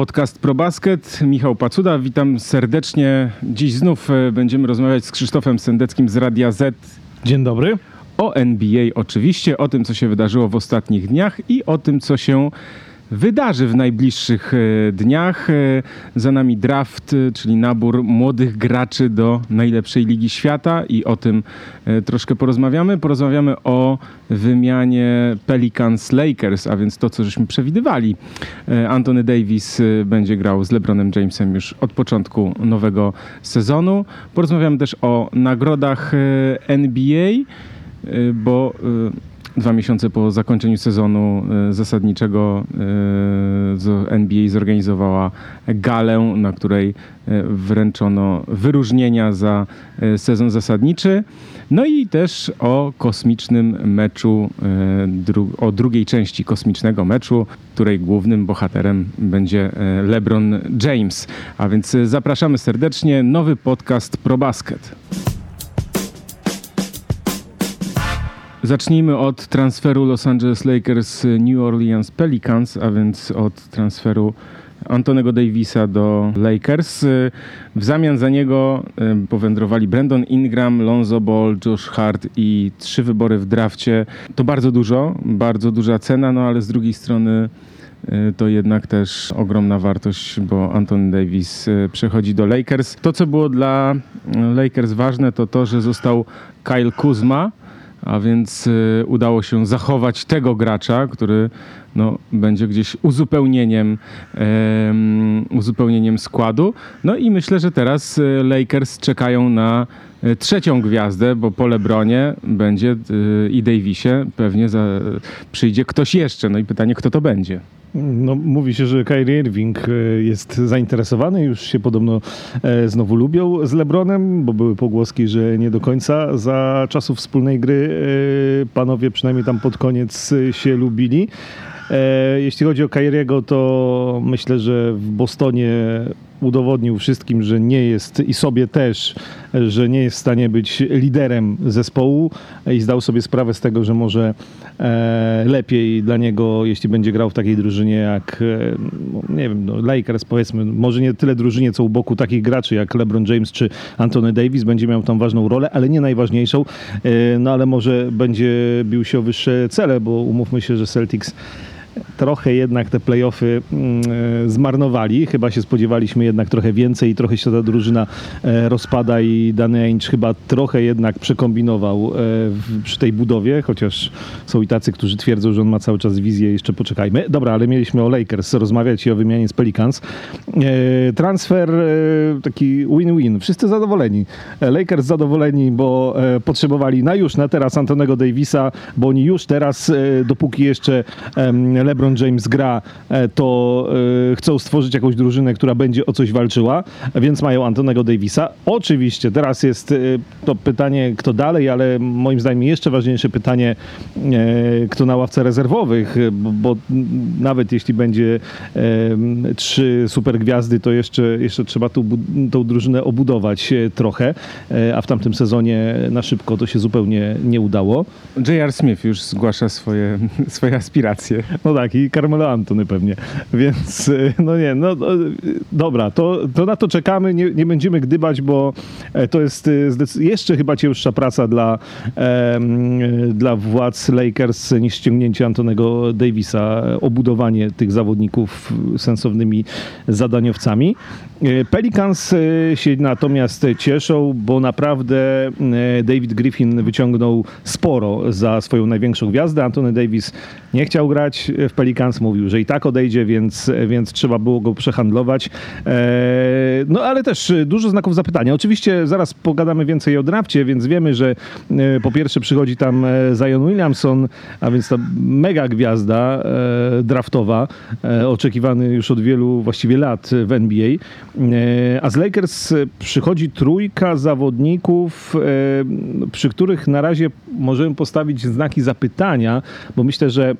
Podcast ProBasket. Michał Pacuda, witam serdecznie. Dziś znów e, będziemy rozmawiać z Krzysztofem Sendeckim z Radia Z. Dzień dobry. O NBA oczywiście, o tym, co się wydarzyło w ostatnich dniach i o tym, co się wydarzy w najbliższych e, dniach. E, za nami draft, e, czyli nabór młodych graczy do najlepszej ligi świata i o tym troszkę porozmawiamy. Porozmawiamy o wymianie Pelicans Lakers, a więc to, co żeśmy przewidywali. Anthony Davis będzie grał z LeBronem Jamesem już od początku nowego sezonu. Porozmawiamy też o nagrodach NBA, bo dwa miesiące po zakończeniu sezonu e, zasadniczego e, NBA zorganizowała galę, na której e, wręczono wyróżnienia za sezon zasadniczy. No i też o kosmicznym meczu, o drugiej części kosmicznego meczu, której głównym bohaterem będzie LeBron James. A więc zapraszamy serdecznie. Nowy podcast ProBasket. Zacznijmy od transferu Los Angeles Lakers New Orleans Pelicans, a więc od transferu Antonego Davisa do Lakers. W zamian za niego powędrowali Brandon Ingram, Lonzo Ball, Josh Hart i trzy wybory w drafcie. To bardzo dużo, bardzo duża cena, no ale z drugiej strony to jednak też ogromna wartość, bo Anthony Davis przechodzi do Lakers. To, co było dla Lakers ważne, to to, że został Kyle Kuzma, a więc y, udało się zachować tego gracza, który no, będzie gdzieś uzupełnieniem, uzupełnieniem składu. No i myślę, że teraz y, Lakers czekają na y, trzecią gwiazdę, bo po Lebronie będzie i Davisie pewnie za, przyjdzie ktoś jeszcze. No i pytanie, kto to będzie. No, mówi się, że Kyrie Irving e, jest zainteresowany, już się podobno e, znowu lubią z LeBronem, bo były pogłoski, że nie do końca za czasów wspólnej gry e, panowie przynajmniej tam pod koniec się lubili. Jeśli chodzi o Kyriego, to myślę, że w Bostonie udowodnił wszystkim, że nie jest i sobie też, że nie jest w stanie być liderem zespołu i zdał sobie sprawę z tego, że może e, lepiej dla niego, jeśli będzie grał w takiej drużynie jak, e, no, nie wiem, no Lakers powiedzmy, może nie tyle drużynie, co u boku takich graczy jak LeBron James czy Anthony Davis, będzie miał tam ważną rolę, ale nie najważniejszą, e, no ale może będzie bił się o wyższe cele, bo umówmy się, że Celtics trochę jednak te playoffy mm, e, zmarnowali. Chyba się spodziewaliśmy jednak trochę więcej i trochę się ta drużyna e, rozpada i Danny Ainge chyba trochę jednak przekombinował e, przy tej budowie, chociaż są i tacy, którzy twierdzą, że on ma cały czas wizję, jeszcze poczekajmy. Dobra, ale mieliśmy o Lakers rozmawiać i o wymianie z Pelicans. Transfer taki win-win. Wszyscy zadowoleni. Lakers zadowoleni, bo potrzebowali na już, na teraz Antonego Davisa, bo oni już teraz, dopóki jeszcze LeBron James gra, e, to e, chcą stworzyć jakąś drużynę, która będzie o coś walczyła, więc mają Antonego Davisa. Oczywiście teraz jest e, to pytanie, kto dalej, ale moim zdaniem jeszcze ważniejsze pytanie, kto na ławce rezerwowych, bo, bo nawet jeśli będzie trzy super gwiazdy, to jeszcze, jeszcze trzeba tą, tą drużynę obudować trochę, a w tamtym sezonie na szybko to się zupełnie nie udało. J.R. Smith już zgłasza swoje, swoje aspiracje. No tak, i Carmelo Antony pewnie. Więc y, no nie, no, no dobra, to, to na to czekamy, nie, nie będziemy gdybać, bo e, to jest y, jeszcze chyba cięższa praca dla, e, dla władz Lakers niż ściągnięcie Antonego Davisa, obudowanie tych zawodników sensownymi zadaniowcami. E, Pelicans się natomiast cieszą, bo naprawdę David Griffin wyciągnął sporo za swoją największą gwiazdę. Antony Davis nie chciał grać w Pelicans, mówił, że i tak odejdzie, więc, więc trzeba było go przehandlować. E, no ale też dużo znaków zapytania. Oczywiście zaraz pogadamy więcej o drafcie, więc wiemy, że e, po pierwsze przychodzi tam e, Zion Williamson, a więc ta mega gwiazda draftowa, oczekiwany już od wielu właściwie lat w NBA. A z Lakers przychodzi trójka zawodników, przy których na razie możemy postawić znaki zapytania, bo myślę, że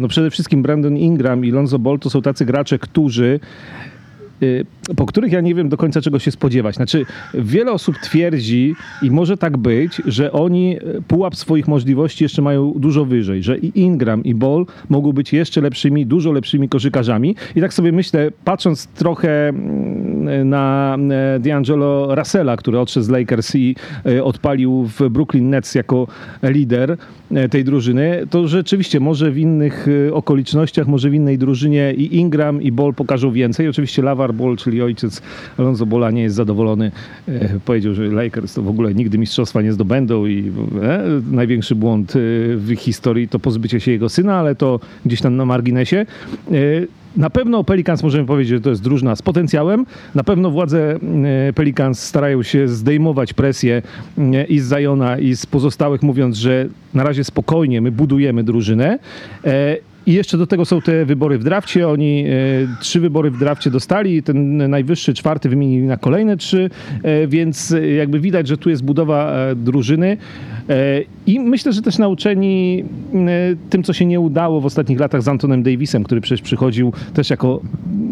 no przede wszystkim Brandon Ingram i Lonzo Ball to są tacy gracze, którzy po których ja nie wiem do końca czego się spodziewać. Znaczy, wiele osób twierdzi, i może tak być, że oni y, pułap swoich możliwości jeszcze mają dużo wyżej, że i Ingram, i Ball mogą być jeszcze lepszymi, dużo lepszymi koszykarzami. I tak sobie myślę, patrząc trochę mm, na e, D'Angelo Russella, który odszedł z Lakers i e, odpalił w Brooklyn Nets jako lider e, tej drużyny, to rzeczywiście może w innych okolicznościach, może w innej drużynie i Ingram, i Ball pokażą więcej. Oczywiście Lavar Ball, czyli ojciec Alonso Bola nie jest zadowolony. Powiedział, że Lakers to w ogóle nigdy mistrzostwa nie zdobędą i największy błąd w historii to pozbycie się jego syna, ale to gdzieś tam na marginesie. Na pewno Pelicans możemy powiedzieć, że to jest drużyna z potencjałem. Na pewno władze e, Pelicans starają się zdejmować presję e, i z Zajona, i z pozostałych, mówiąc, że na razie spokojnie my budujemy drużynę. E, I jeszcze do tego są te wybory w drafcie. Oni e, trzy wybory w drafcie dostali, ten najwyższy, czwarty wymienili na kolejne trzy, e, więc jakby widać, że tu jest budowa e, drużyny. E, I myślę, że też nauczeni e, tym, co się nie udało w ostatnich latach z Antonem Davisem, który przecież przychodził też jako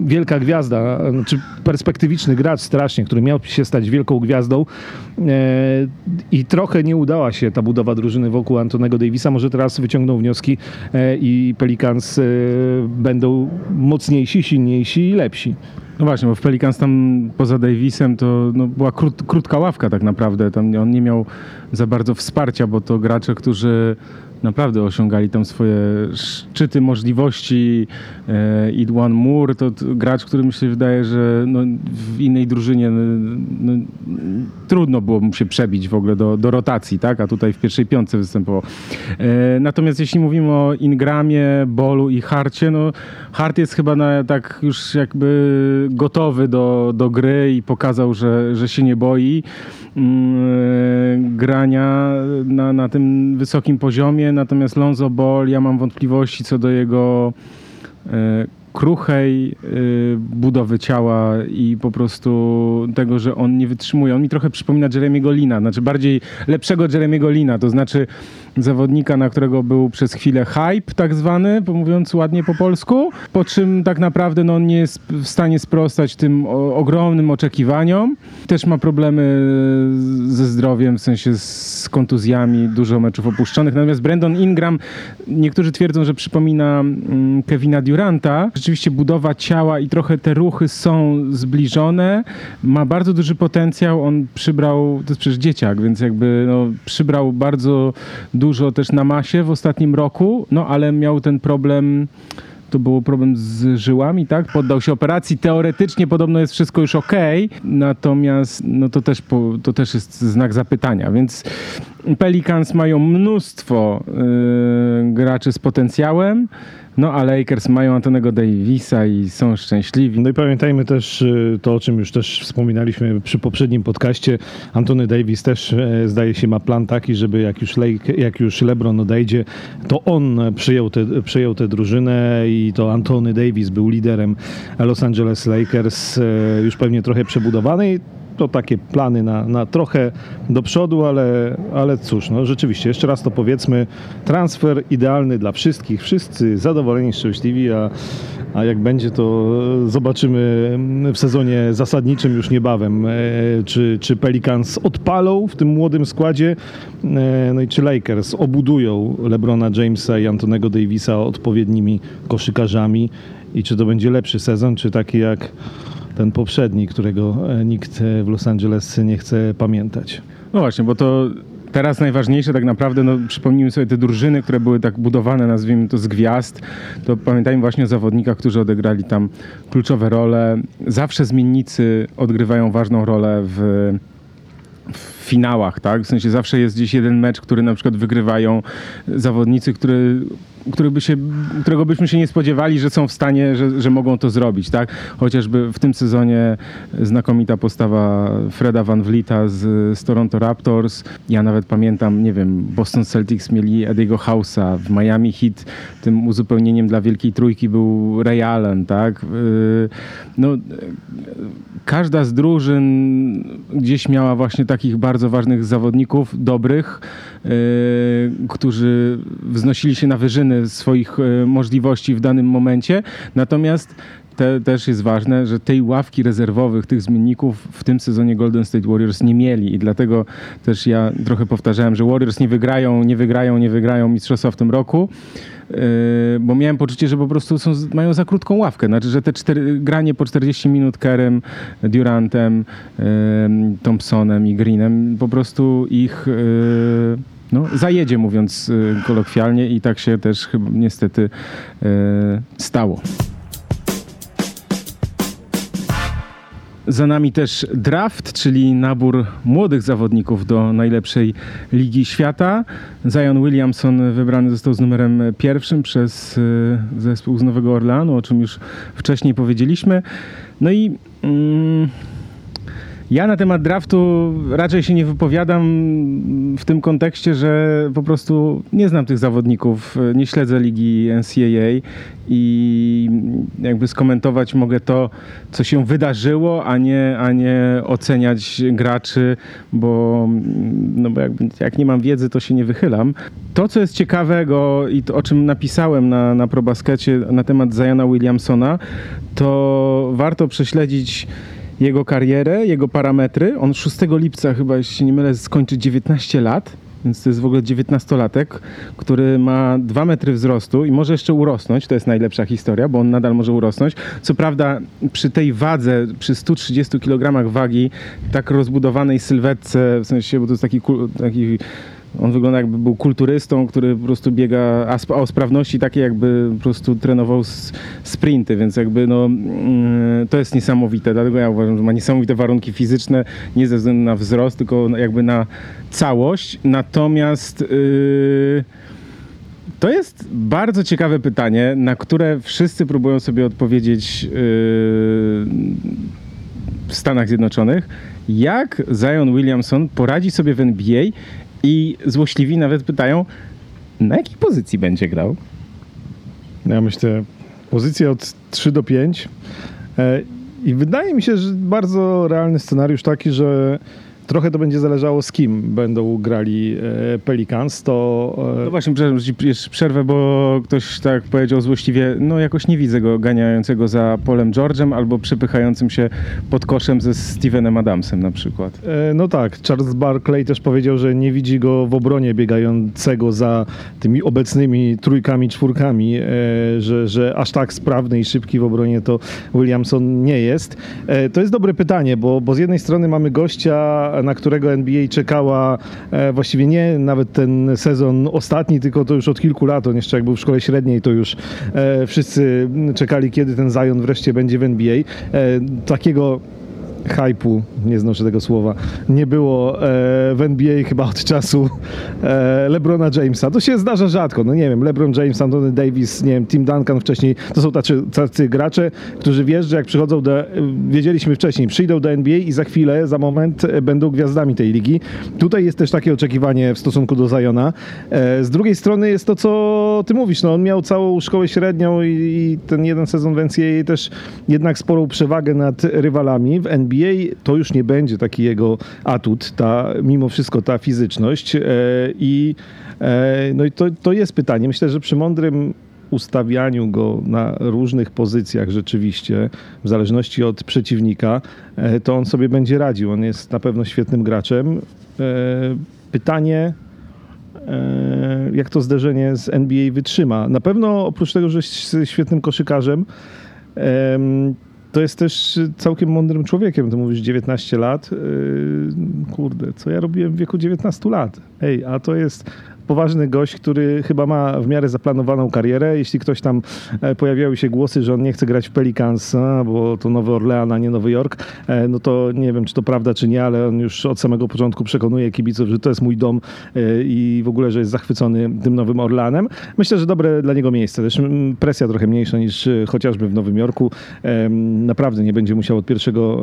wielka gwiazda, czy perspektywiczny gracz strasznie, który miał się stać wielką gwiazdą e, i trochę nie udała się ta budowa drużyny wokół Antonego Davisa. Może teraz wyciągną wnioski i Pelicans będą mocniejsi, silniejsi i lepsi. No właśnie, bo w Pelicans tam poza Davisem to no, była krót, krótka ławka tak naprawdę. Tam on nie miał za bardzo wsparcia, bo to gracze, którzy naprawdę osiągali tam swoje szczyty możliwości. E, Idwan Moore to gracz, który mi się wydaje, że no, w innej drużynie no, no, trudno było mu się przebić w ogóle do, do rotacji, tak? a tutaj w pierwszej piątce występował. E, natomiast jeśli mówimy o Ingramie, Bolu i Harcie, no Hart jest chyba na, tak już jakby gotowy do, do gry i pokazał, że, że się nie boi mm, grania na, na tym wysokim poziomie, natomiast Lonzo Ball, ja mam wątpliwości co do jego e, kruchej y, budowy ciała i po prostu tego, że on nie wytrzymuje. On mi trochę przypomina Jeremiego Lina, znaczy bardziej lepszego Jeremiego Lina, to znaczy zawodnika, na którego był przez chwilę hype tak zwany, mówiąc ładnie po polsku, po czym tak naprawdę no, on nie jest w stanie sprostać tym ogromnym oczekiwaniom. Też ma problemy ze zdrowiem, w sensie z kontuzjami, dużo meczów opuszczonych. Natomiast Brandon Ingram, niektórzy twierdzą, że przypomina mm, Kevina Duranta. Rzeczywiście budowa ciała i trochę te ruchy są zbliżone. Ma bardzo duży potencjał. On przybrał, to jest przecież dzieciak, więc jakby no, przybrał bardzo dużo też na masie w ostatnim roku, no ale miał ten problem to był problem z żyłami, tak? Poddał się operacji. Teoretycznie podobno jest wszystko już ok, natomiast no to, też to też jest znak zapytania. Więc Pelicans mają mnóstwo yy, graczy z potencjałem. No a Lakers mają Antonego Davisa i są szczęśliwi. No i pamiętajmy też y, to, o czym już też wspominaliśmy przy poprzednim podcaście. Antony Davis też e, zdaje się ma plan taki, żeby jak już, Lake, jak już LeBron odejdzie, to on przyjął, te, przyjął tę drużynę i to Antony Davis był liderem Los Angeles Lakers, e, już pewnie trochę przebudowanej to takie plany na, na trochę do przodu, ale, ale cóż, no rzeczywiście, jeszcze raz to powiedzmy, transfer idealny dla wszystkich, wszyscy zadowoleni, szczęśliwi, a, a jak będzie, to zobaczymy w sezonie zasadniczym już niebawem, e, czy, czy Pelicans odpalą w tym młodym składzie, e, no i czy Lakers obudują LeBrona Jamesa i Antonego Davisa odpowiednimi koszykarzami i czy to będzie lepszy sezon, czy taki jak ten poprzedni, którego e, nikt e, w Los Angeles nie chce pamiętać. No właśnie, bo to teraz najważniejsze tak naprawdę, no, przypomnijmy sobie te drużyny, które były tak budowane, nazwijmy to z gwiazd, to pamiętajmy właśnie o zawodnikach, którzy odegrali tam kluczowe role. Zawsze zmiennicy odgrywają ważną rolę w w finałach, tak? W sensie zawsze jest gdzieś jeden mecz, który na przykład wygrywają zawodnicy, który których by się, którego byśmy się nie spodziewali, że są w stanie, że, że mogą to zrobić, tak? Chociażby w tym sezonie znakomita postawa Freda Van Vlieta z, z Toronto Raptors. Ja nawet pamiętam, nie wiem, Boston Celtics mieli Ediego House'a, w Miami Heat tym uzupełnieniem dla Wielkiej Trójki był Ray Allen, tak? Y, no, każda z drużyn gdzieś miała właśnie takich bardzo ważnych zawodników, dobrych, yy, którzy wznosili się na wyżyny swoich yy, możliwości w danym momencie. Natomiast te, też jest ważne, że tej ławki rezerwowych, tych zmienników w tym sezonie Golden State Warriors nie mieli i dlatego też ja trochę powtarzałem, że Warriors nie wygrają, nie wygrają, nie wygrają mistrzostwa w tym roku. Yy, bo miałem poczucie, że po prostu są, mają za krótką ławkę. Znaczy, że te cztery, granie po 40 minut Kerem, Durantem, yy, Thompsonem i Greenem po prostu ich yy, no, zajedzie, mówiąc kolokwialnie, i tak się też chyba niestety stało. Za nami też draft, czyli nabór młodych zawodników do najlepszej ligi świata. Zion Williamson wybrany został z numerem pierwszym przez e, zespół z Nowego Orleanu, o czym już wcześniej powiedzieliśmy. No i. Mm, ja na temat draftu raczej się nie wypowiadam w tym kontekście, że po prostu nie znam tych zawodników, nie śledzę ligi NCAA i jakby skomentować mogę to, co się wydarzyło, a nie, a nie oceniać graczy, bo, no bo jakby, jak nie mam wiedzy, to się nie wychylam. To, co jest ciekawego i to, o czym napisałem na, na ProBaskecie na temat Zajana Williamsona, to warto prześledzić jego karierę, jego parametry. On 6 lipca chyba, jeśli się nie mylę, skończy 19 lat, więc to jest w ogóle 19-latek, który ma 2 metry wzrostu i może jeszcze urosnąć. To jest najlepsza historia, bo on nadal może urosnąć. Co prawda przy tej wadze, przy 130 kg wagi, tak rozbudowanej sylwetce, w sensie, bo to jest taki, taki on wygląda jakby był kulturystą, który po prostu biega a o sprawności takiej jakby po prostu trenował sprinty, więc jakby no mm, to jest niesamowite. Dlatego ja uważam, że ma niesamowite warunki fizyczne, nie ze względu na wzrost, tylko jakby na całość. Natomiast yy, to jest bardzo ciekawe pytanie, na które wszyscy próbują sobie odpowiedzieć yy, w Stanach Zjednoczonych. Jak Zion Williamson poradzi sobie w NBA i złośliwi nawet pytają, na jakiej pozycji będzie grał? Ja myślę, pozycja od 3 do 5. E, I wydaje mi się, że bardzo realny scenariusz taki, że Trochę to będzie zależało z kim będą grali e, Pelicans, to... E, no właśnie, przepraszam, jeszcze przerwę, bo ktoś tak powiedział złośliwie, no jakoś nie widzę go ganiającego za Polem George'em albo przepychającym się pod koszem ze Stevenem Adamsem na przykład. E, no tak, Charles Barkley też powiedział, że nie widzi go w obronie biegającego za tymi obecnymi trójkami, czwórkami, że, że aż tak sprawny i szybki w obronie to Williamson nie jest. To jest dobre pytanie, bo, bo z jednej strony mamy gościa na którego NBA czekała e, właściwie nie nawet ten sezon ostatni, tylko to już od kilku lat. On jeszcze jak był w szkole średniej, to już e, wszyscy czekali, kiedy ten Zion wreszcie będzie w NBA. E, takiego hypu, nie znoszę tego słowa, nie było e, w NBA chyba od czasu e, LeBrona Jamesa. To się zdarza rzadko. No nie wiem, LeBron James, Anthony Davis, nie wiem, Tim Duncan wcześniej, to są tacy, tacy gracze, którzy wiesz, że jak przychodzą do, wiedzieliśmy wcześniej, przyjdą do NBA i za chwilę, za moment będą gwiazdami tej ligi. Tutaj jest też takie oczekiwanie w stosunku do Zajona. E, z drugiej strony jest to, co ty mówisz, no on miał całą szkołę średnią i, i ten jeden sezon w NCAA też jednak sporą przewagę nad rywalami w NBA NBA to już nie będzie taki jego atut, ta, mimo wszystko ta fizyczność. E, I, e, no i to, to jest pytanie. Myślę, że przy mądrym ustawianiu go na różnych pozycjach rzeczywiście, w zależności od przeciwnika, e, to on sobie będzie radził. On jest na pewno świetnym graczem. Pytanie, jak to zderzenie z NBA wytrzyma. Na pewno oprócz tego, że jest świetnym koszykarzem, to jest też całkiem mądrym człowiekiem. Ty mówisz 19 lat. Yy, kurde, co ja robiłem w wieku 19 lat? Ej, a to jest poważny gość, który chyba ma w miarę zaplanowaną karierę. Jeśli ktoś tam e, pojawiały się głosy, że on nie chce grać w Pelicans, bo to Nowy Orlean, a nie Nowy Jork, e, no to nie wiem, czy to prawda, czy nie, ale on już od samego początku przekonuje kibiców, że to jest mój dom e, i w ogóle, że jest zachwycony tym Nowym Orleanem. Myślę, że dobre dla niego miejsce. Też presja trochę mniejsza niż chociażby w Nowym Jorku. Naprawdę nie będzie musiał od pierwszego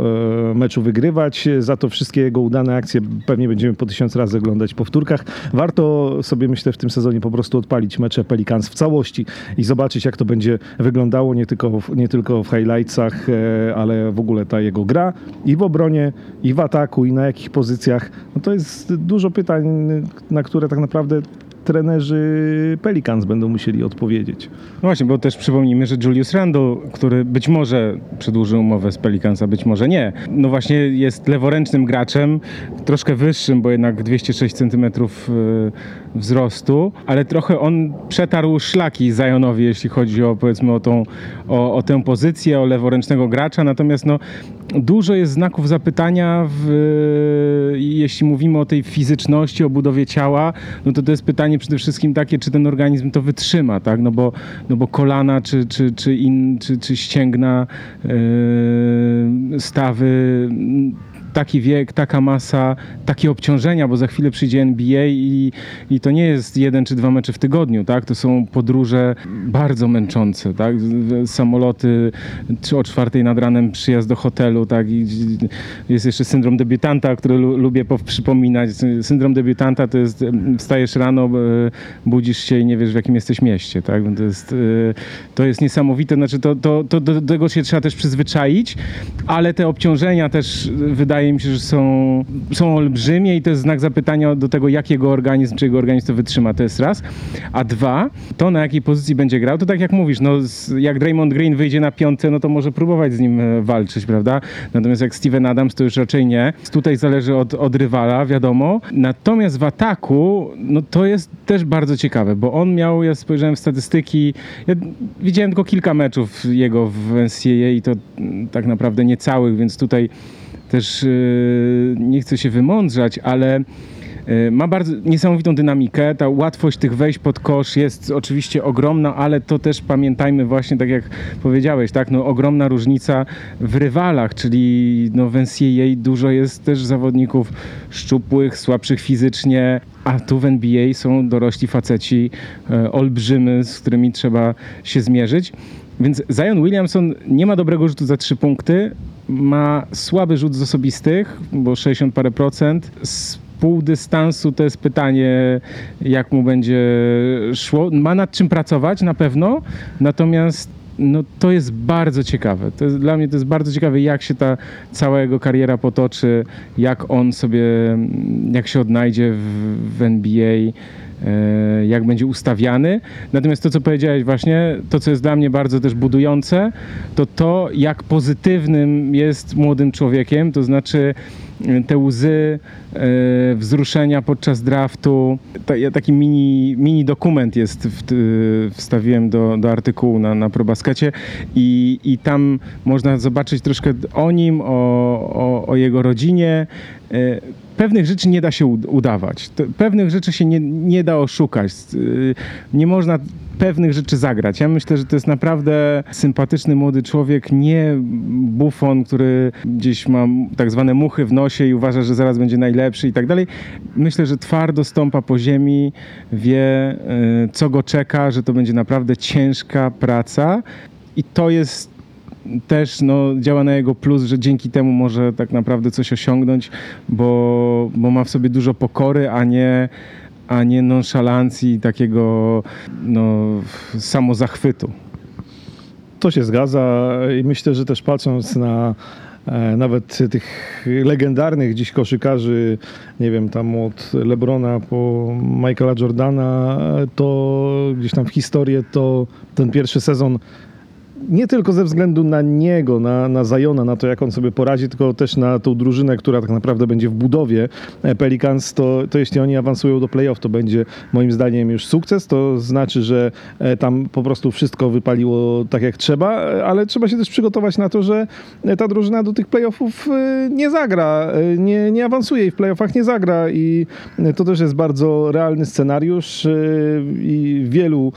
meczu wygrywać. Za to wszystkie jego udane akcje pewnie będziemy po tysiąc razy oglądać w powtórkach. Warto sobie sobie myślę w tym sezonie po prostu odpalić mecze Pelicans w całości i zobaczyć jak to będzie wyglądało nie tylko, w, nie tylko w highlightsach, e, ale w ogóle ta jego gra i w obronie, i w ataku, i na jakich pozycjach. No to jest dużo pytań, na które tak naprawdę trenerzy Pelicans będą musieli odpowiedzieć. No właśnie, bo też przypomnijmy, że Julius Randle, który być może przedłuży umowę z Pelicans, a być może nie, no właśnie jest leworęcznym graczem, troszkę wyższym, bo jednak 206 cm wzrostu, ale trochę on przetarł szlaki Zionowi, jeśli chodzi o powiedzmy o, tą, o, o tę pozycję, o leworęcznego gracza, natomiast no dużo jest znaków zapytania, w, jeśli mówimy o tej fizyczności, o budowie ciała, no to to jest pytanie przede wszystkim takie, czy ten organizm to wytrzyma, tak? No bo, no bo kolana czy, czy, czy, in, czy, czy ścięgna, yy, stawy taki wiek, taka masa, takie obciążenia, bo za chwilę przyjdzie NBA i, i to nie jest jeden czy dwa mecze w tygodniu, tak? To są podróże bardzo męczące, tak? Samoloty o czwartej nad ranem przyjazd do hotelu, tak? I jest jeszcze syndrom debiutanta, który lubię przypominać. Syndrom debiutanta to jest, wstajesz rano, budzisz się i nie wiesz w jakim jesteś mieście, tak? To jest, e, to jest niesamowite, znaczy to, to, to do tego się trzeba też przyzwyczaić, ale te obciążenia też wydaje wydaje mi się, że są, są olbrzymie i to jest znak zapytania do tego, jak jego organizm, czy jego organizm to wytrzyma, to jest raz. A dwa, to na jakiej pozycji będzie grał, to tak jak mówisz, no jak Draymond Green wyjdzie na piątce, no to może próbować z nim e, walczyć, prawda? Natomiast jak Steven Adams, to już raczej nie. Tutaj zależy od, od rywala, wiadomo. Natomiast w ataku, no to jest też bardzo ciekawe, bo on miał, ja spojrzałem w statystyki, ja widziałem tylko kilka meczów jego w NCAA i to tak naprawdę nie całych, więc tutaj też y, nie chcę się wymądrzać, ale y, ma bardzo niesamowitą dynamikę. Ta łatwość tych wejść pod kosz jest oczywiście ogromna, ale to też pamiętajmy właśnie, tak jak powiedziałeś, tak, no, ogromna różnica w rywalach, czyli no, w NCAA dużo jest też zawodników szczupłych, słabszych fizycznie, a tu w NBA są dorośli faceci, e, olbrzymy, z którymi trzeba się zmierzyć. Więc Zion Williamson nie ma dobrego rzutu za trzy punkty, ma słaby rzut z osobistych, bo 60 parę procent. Z pół dystansu to jest pytanie, jak mu będzie szło. Ma nad czym pracować na pewno, natomiast no, to jest bardzo ciekawe. To jest, dla mnie to jest bardzo ciekawe, jak się ta cała jego kariera potoczy, jak on sobie, jak się odnajdzie w, w NBA. E, jak będzie ustawiany. Natomiast to, co powiedziałeś właśnie, to, co jest dla mnie bardzo też budujące, to to, jak pozytywnym jest młodym człowiekiem, to znaczy te łzy e, wzruszenia podczas draftu. taki mini, mini dokument jest, wstawiłem do, do artykułu na, na ProBaskecie i, i tam można zobaczyć troszkę o nim, o, o, o jego rodzinie pewnych rzeczy nie da się udawać. Pewnych rzeczy się nie, nie da oszukać. Y, nie można pewnych rzeczy zagrać. Ja myślę, że to jest naprawdę sympatyczny młody człowiek, nie bufon, który gdzieś ma tak zwane muchy w nosie i uważa, że zaraz będzie najlepszy i tak dalej. Myślę, że twardo stąpa po ziemi, wie y, co go czeka, że to będzie naprawdę ciężka praca i to jest też no, działa na jego plus, że dzięki temu może tak naprawdę coś osiągnąć, bo, bo ma w sobie dużo pokory, a nie, a nie nonszalancji, takiego no, samozachwytu. To się zgadza i myślę, że też patrząc na e, nawet tych legendarnych dziś koszykarzy, nie wiem, tam od Lebrona po Michaela Jordana, to gdzieś tam w historię to ten pierwszy sezon nie tylko ze względu na niego, na, na Zajona, na to, jak on sobie poradzi, tylko też na tą drużynę, która tak naprawdę będzie w budowie e, Pelicans, to, to jeśli oni awansują do playoff, to będzie moim zdaniem już sukces. To znaczy, że e, tam po prostu wszystko wypaliło tak, jak trzeba, e, ale trzeba się też przygotować na to, że ta drużyna do tych playoffów nie zagra, nie, nie awansuje i w playoffach nie zagra i to też jest bardzo realny scenariusz i wielu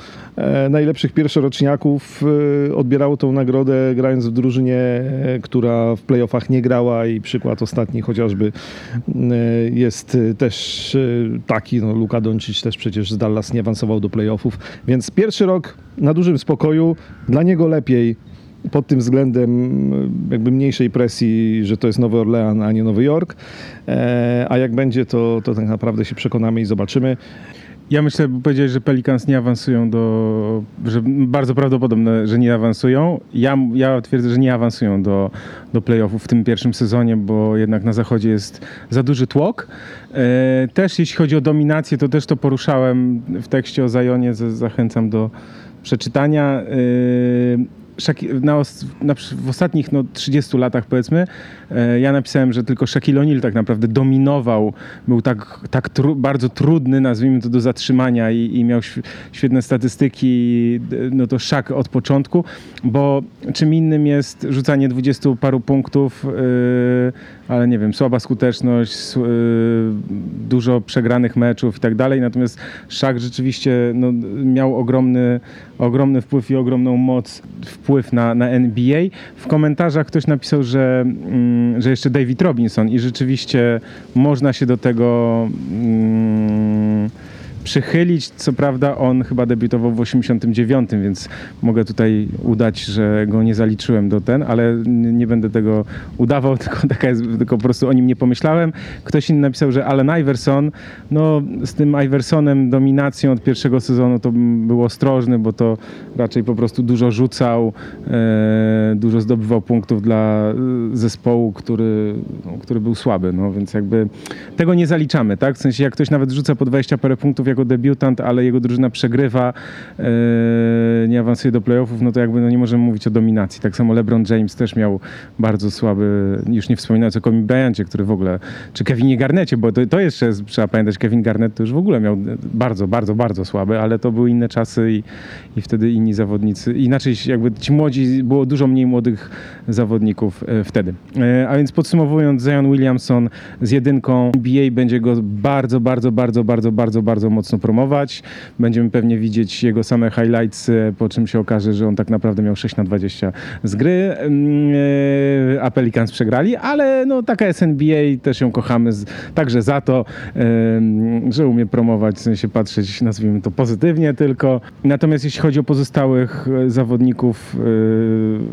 najlepszych pierwszoroczniaków odbiera zbierało tą nagrodę grając w drużynie, e, która w playoffach nie grała i przykład ostatni chociażby e, jest też e, taki, no Luka Doncic też przecież z Dallas nie awansował do playoffów, więc pierwszy rok na dużym spokoju, dla niego lepiej pod tym względem jakby mniejszej presji, że to jest Nowy Orlean, a nie Nowy Jork. A jak będzie, to, to tak naprawdę się przekonamy i zobaczymy. Ja myślę, bo że Pelicans nie awansują do... że bardzo prawdopodobne, że nie awansują. Ja, ja twierdzę, że nie awansują do, do playoffów w tym pierwszym sezonie, bo jednak na zachodzie jest za duży tłok. E, też jeśli chodzi o dominację, to też to poruszałem w tekście o Zajonie, zachęcam do przeczytania. E, na, na, w ostatnich no, 30 latach powiedzmy, e, ja napisałem, że tylko Shaquille O'Neal tak naprawdę dominował, był tak, tak tru, bardzo trudny, nazwijmy to, do zatrzymania i, i miał świetne statystyki, no to Shaq od początku, bo czym innym jest rzucanie 20 paru punktów, yy, ale nie wiem, słaba skuteczność, yy, dużo przegranych meczów i tak dalej, natomiast Shaq rzeczywiście no, miał ogromny, ogromny wpływ i ogromną moc wpływ na, na NBA. W komentarzach ktoś napisał, że, mm, że jeszcze David Robinson i rzeczywiście można się do tego mm, przychylić. Co prawda on chyba debiutował w 89, więc mogę tutaj udać, że go nie zaliczyłem do ten, ale nie będę tego udawał, tylko, taka jest, tylko po prostu o nim nie pomyślałem. Ktoś inny napisał, że Allen Iverson, no z tym Iversonem dominacją od pierwszego sezonu to był ostrożny, bo to raczej po prostu dużo rzucał, e, dużo zdobywał punktów dla e, zespołu, który, no, który był słaby, no więc jakby tego nie zaliczamy, tak? W sensie jak ktoś nawet rzuca po 20 parę punktów jak jako debiutant, ale jego drużyna przegrywa, e, nie awansuje do playoffów, no to jakby no nie możemy mówić o dominacji. Tak samo LeBron James też miał bardzo słaby, już nie wspominając o Kobe Bryancie, który w ogóle, czy Kevinie Garnecie, bo to, to jeszcze trzeba pamiętać, Kevin Garnett to już w ogóle miał bardzo, bardzo, bardzo słaby, ale to były inne czasy i, i wtedy inni zawodnicy, inaczej jakby ci młodzi, było dużo mniej młodych zawodników e, wtedy. E, a więc podsumowując, Zion Williamson z jedynką NBA będzie go bardzo, bardzo, bardzo, bardzo, bardzo, bardzo mocno promować. Będziemy pewnie widzieć jego same highlights, e, po czym się okaże, że on tak naprawdę miał 6 na 20 z gry, mm, e, a Pelicans przegrali, ale no taka jest NBA, też ją kochamy z, także za to, że umie promować, w sensie patrzeć, nazwijmy to pozytywnie tylko. Natomiast jeśli chodzi o pozostałych e, zawodników,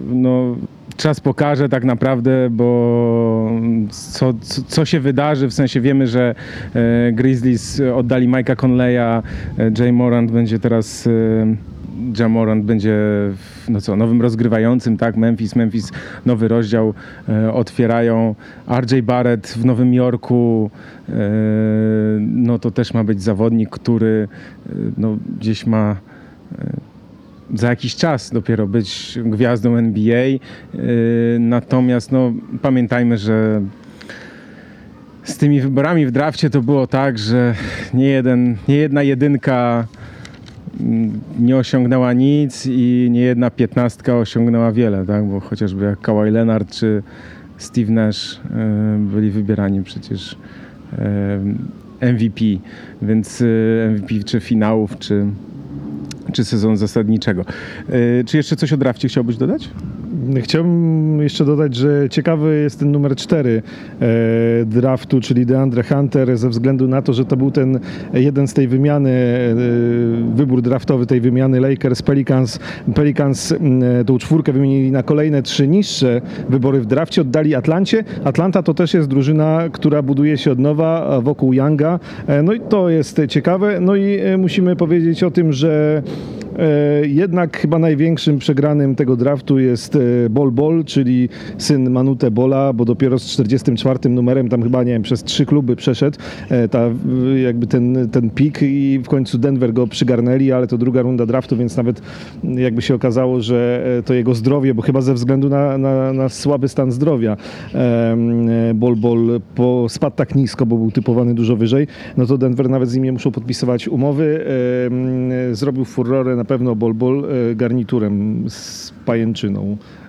no czas pokaże tak naprawdę, bo co, co, co, się wydarzy, w sensie wiemy, że e, Grizzlies oddali Mike'a Conleya, e, Jay Morant będzie teraz... E, Jamorant będzie no co, nowym rozgrywającym, tak? Memphis, Memphis, nowy rozdział e, otwierają. RJ Barrett w Nowym Jorku, e, no to też ma być zawodnik, który e, no, gdzieś ma za jakiś czas dopiero być gwiazdą NBA. Y, natomiast no, pamiętajmy, że z tymi wyborami w drafcie to było tak, że nie, jeden, nie jedna jedynka mm, nie osiągnęła nic i nie jedna piętnastka osiągnęła wiele, tak? bo chociażby jak Kawhi Leonard czy Steve Nash y, byli wybierani przecież y, MVP, więc MVP czy finałów, czy czy sezonu zasadniczego. E, czy jeszcze coś o drafcie chciałbyś dodać? Chciałbym jeszcze dodać, że ciekawy jest ten numer 4 e, draftu, czyli DeAndre Hunter, ze względu na to, że to był ten jeden z tej wymiany, e, wybór draftowy tej wymiany Lakers, Pelicans. Pelicans tą czwórkę wymienili na kolejne trzy niższe wybory w drafcie, oddali Atlancie. Atlanta to też jest drużyna, która buduje się od nowa wokół Younga. No i to jest ciekawe. No i musimy powiedzieć o tym, że E, jednak chyba największym przegranym tego draftu jest e, Bol Bol, czyli syn Manute Bola, bo dopiero z 44 numerem tam chyba, nie wiem, przez trzy kluby przeszedł e, ta, jakby ten, ten pik i w końcu Denver go przygarnęli, ale to druga runda draftu, więc nawet jakby się okazało, że to jego zdrowie, bo chyba ze względu na, na, na słaby stan zdrowia Bol Bol po, spadł tak nisko, bo był typowany dużo wyżej, no to Denver nawet z nim nie muszą podpisywać umowy. Zrobił furorę na pewno Bolbol e, garniturem z pajęczyną e,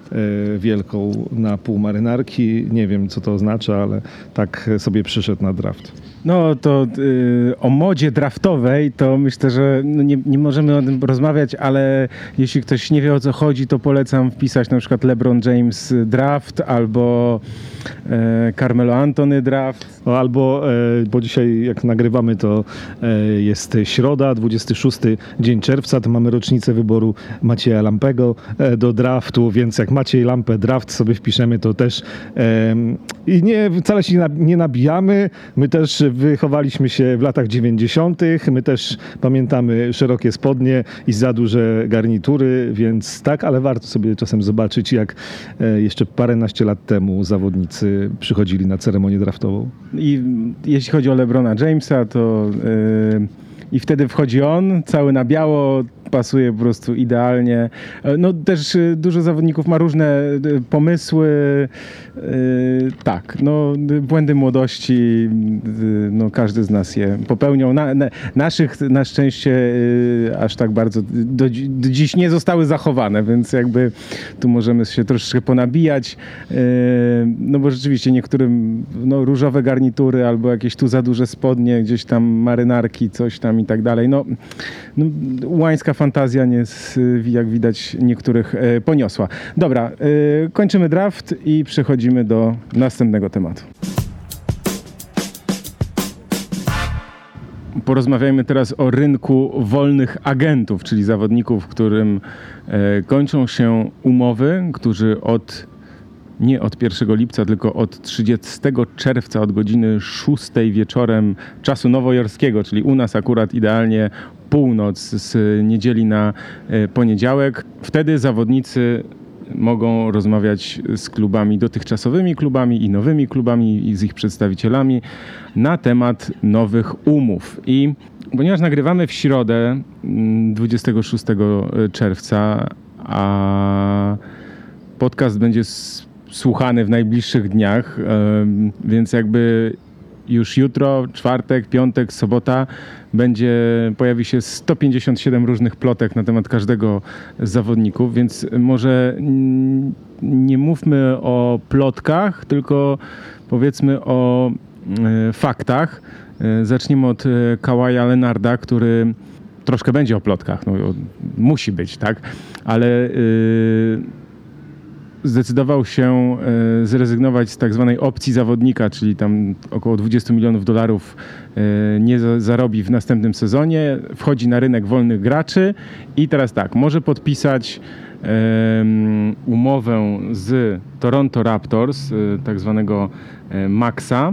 wielką na pół marynarki. Nie wiem, co to oznacza, ale tak sobie przyszedł na draft. No to y, o modzie draftowej to myślę, że no nie, nie, możemy o tym rozmawiać, ale jeśli ktoś nie wie o co chodzi, to polecam wpisać na przykład LeBron James draft albo e, Carmelo Antony draft. No, albo, e, bo dzisiaj jak nagrywamy to e, jest środa, 26 dzień czerwca, to mamy rocznicę wyboru Macieja Lampego do draftu, więc jak Maciej Lampę draft sobie wpiszemy, to też i nie, wcale się nie nabijamy, my też wychowaliśmy się w latach 90. My też pamiętamy szerokie spodnie i za duże garnitury, więc tak, ale warto sobie czasem zobaczyć, jak e, jeszcze paręnaście lat temu zawodnicy przychodzili na ceremonię draftową. I jeśli chodzi o LeBrona Jamesa, to yy, i wtedy wchodzi on, cały na biało, pasuje po prostu idealnie. E, no też y, dużo zawodników ma różne y, pomysły. Tak, no błędy młodości, no każdy z nas je popełniał. Na, na, naszych na szczęście aż tak bardzo do, do, dziś nie zostały zachowane, więc jakby tu możemy się troszeczkę ponabijać. No bo rzeczywiście niektórym no, różowe garnitury albo jakieś tu za duże spodnie, gdzieś tam marynarki, coś tam i tak dalej. No, no łańska fantazja, nie, jak widać, niektórych e, poniosła. Dobra, e, kończymy draft i przechodzimy do następnego tematu. Porozmawiajmy teraz o rynku wolnych agentów, czyli zawodników, którym e, kończą się umowy, którzy od nie od 1 lipca, tylko od 30 czerwca od godziny 6 wieczorem czasu nowojorskiego, czyli u nas akurat idealnie północ z niedzieli na e, poniedziałek. Wtedy zawodnicy mogą rozmawiać z klubami, dotychczasowymi klubami i nowymi klubami i z ich przedstawicielami na temat nowych umów. I ponieważ nagrywamy w środę 26 mm, czerwca, a podcast będzie słuchany w najbliższych dniach, więc jakby już jutro, czwartek, piątek, sobota będzie, pojawi się 157 różnych plotek na temat każdego z zawodników, więc może nie mówmy o plotkach, tylko powiedzmy o e, faktach. E, zaczniemy od e, Kawaja Lenarda, który troszkę będzie o plotkach, no, musi być, tak? Ale yy, zdecydował się e, zrezygnować z tak zwanej opcji zawodnika, czyli tam około 20 milionów dolarów e, nie zarobi w następnym sezonie, wchodzi na rynek wolnych graczy i teraz tak, może podpisać umowę z Toronto Raptors, e, tak zwanego Maxa.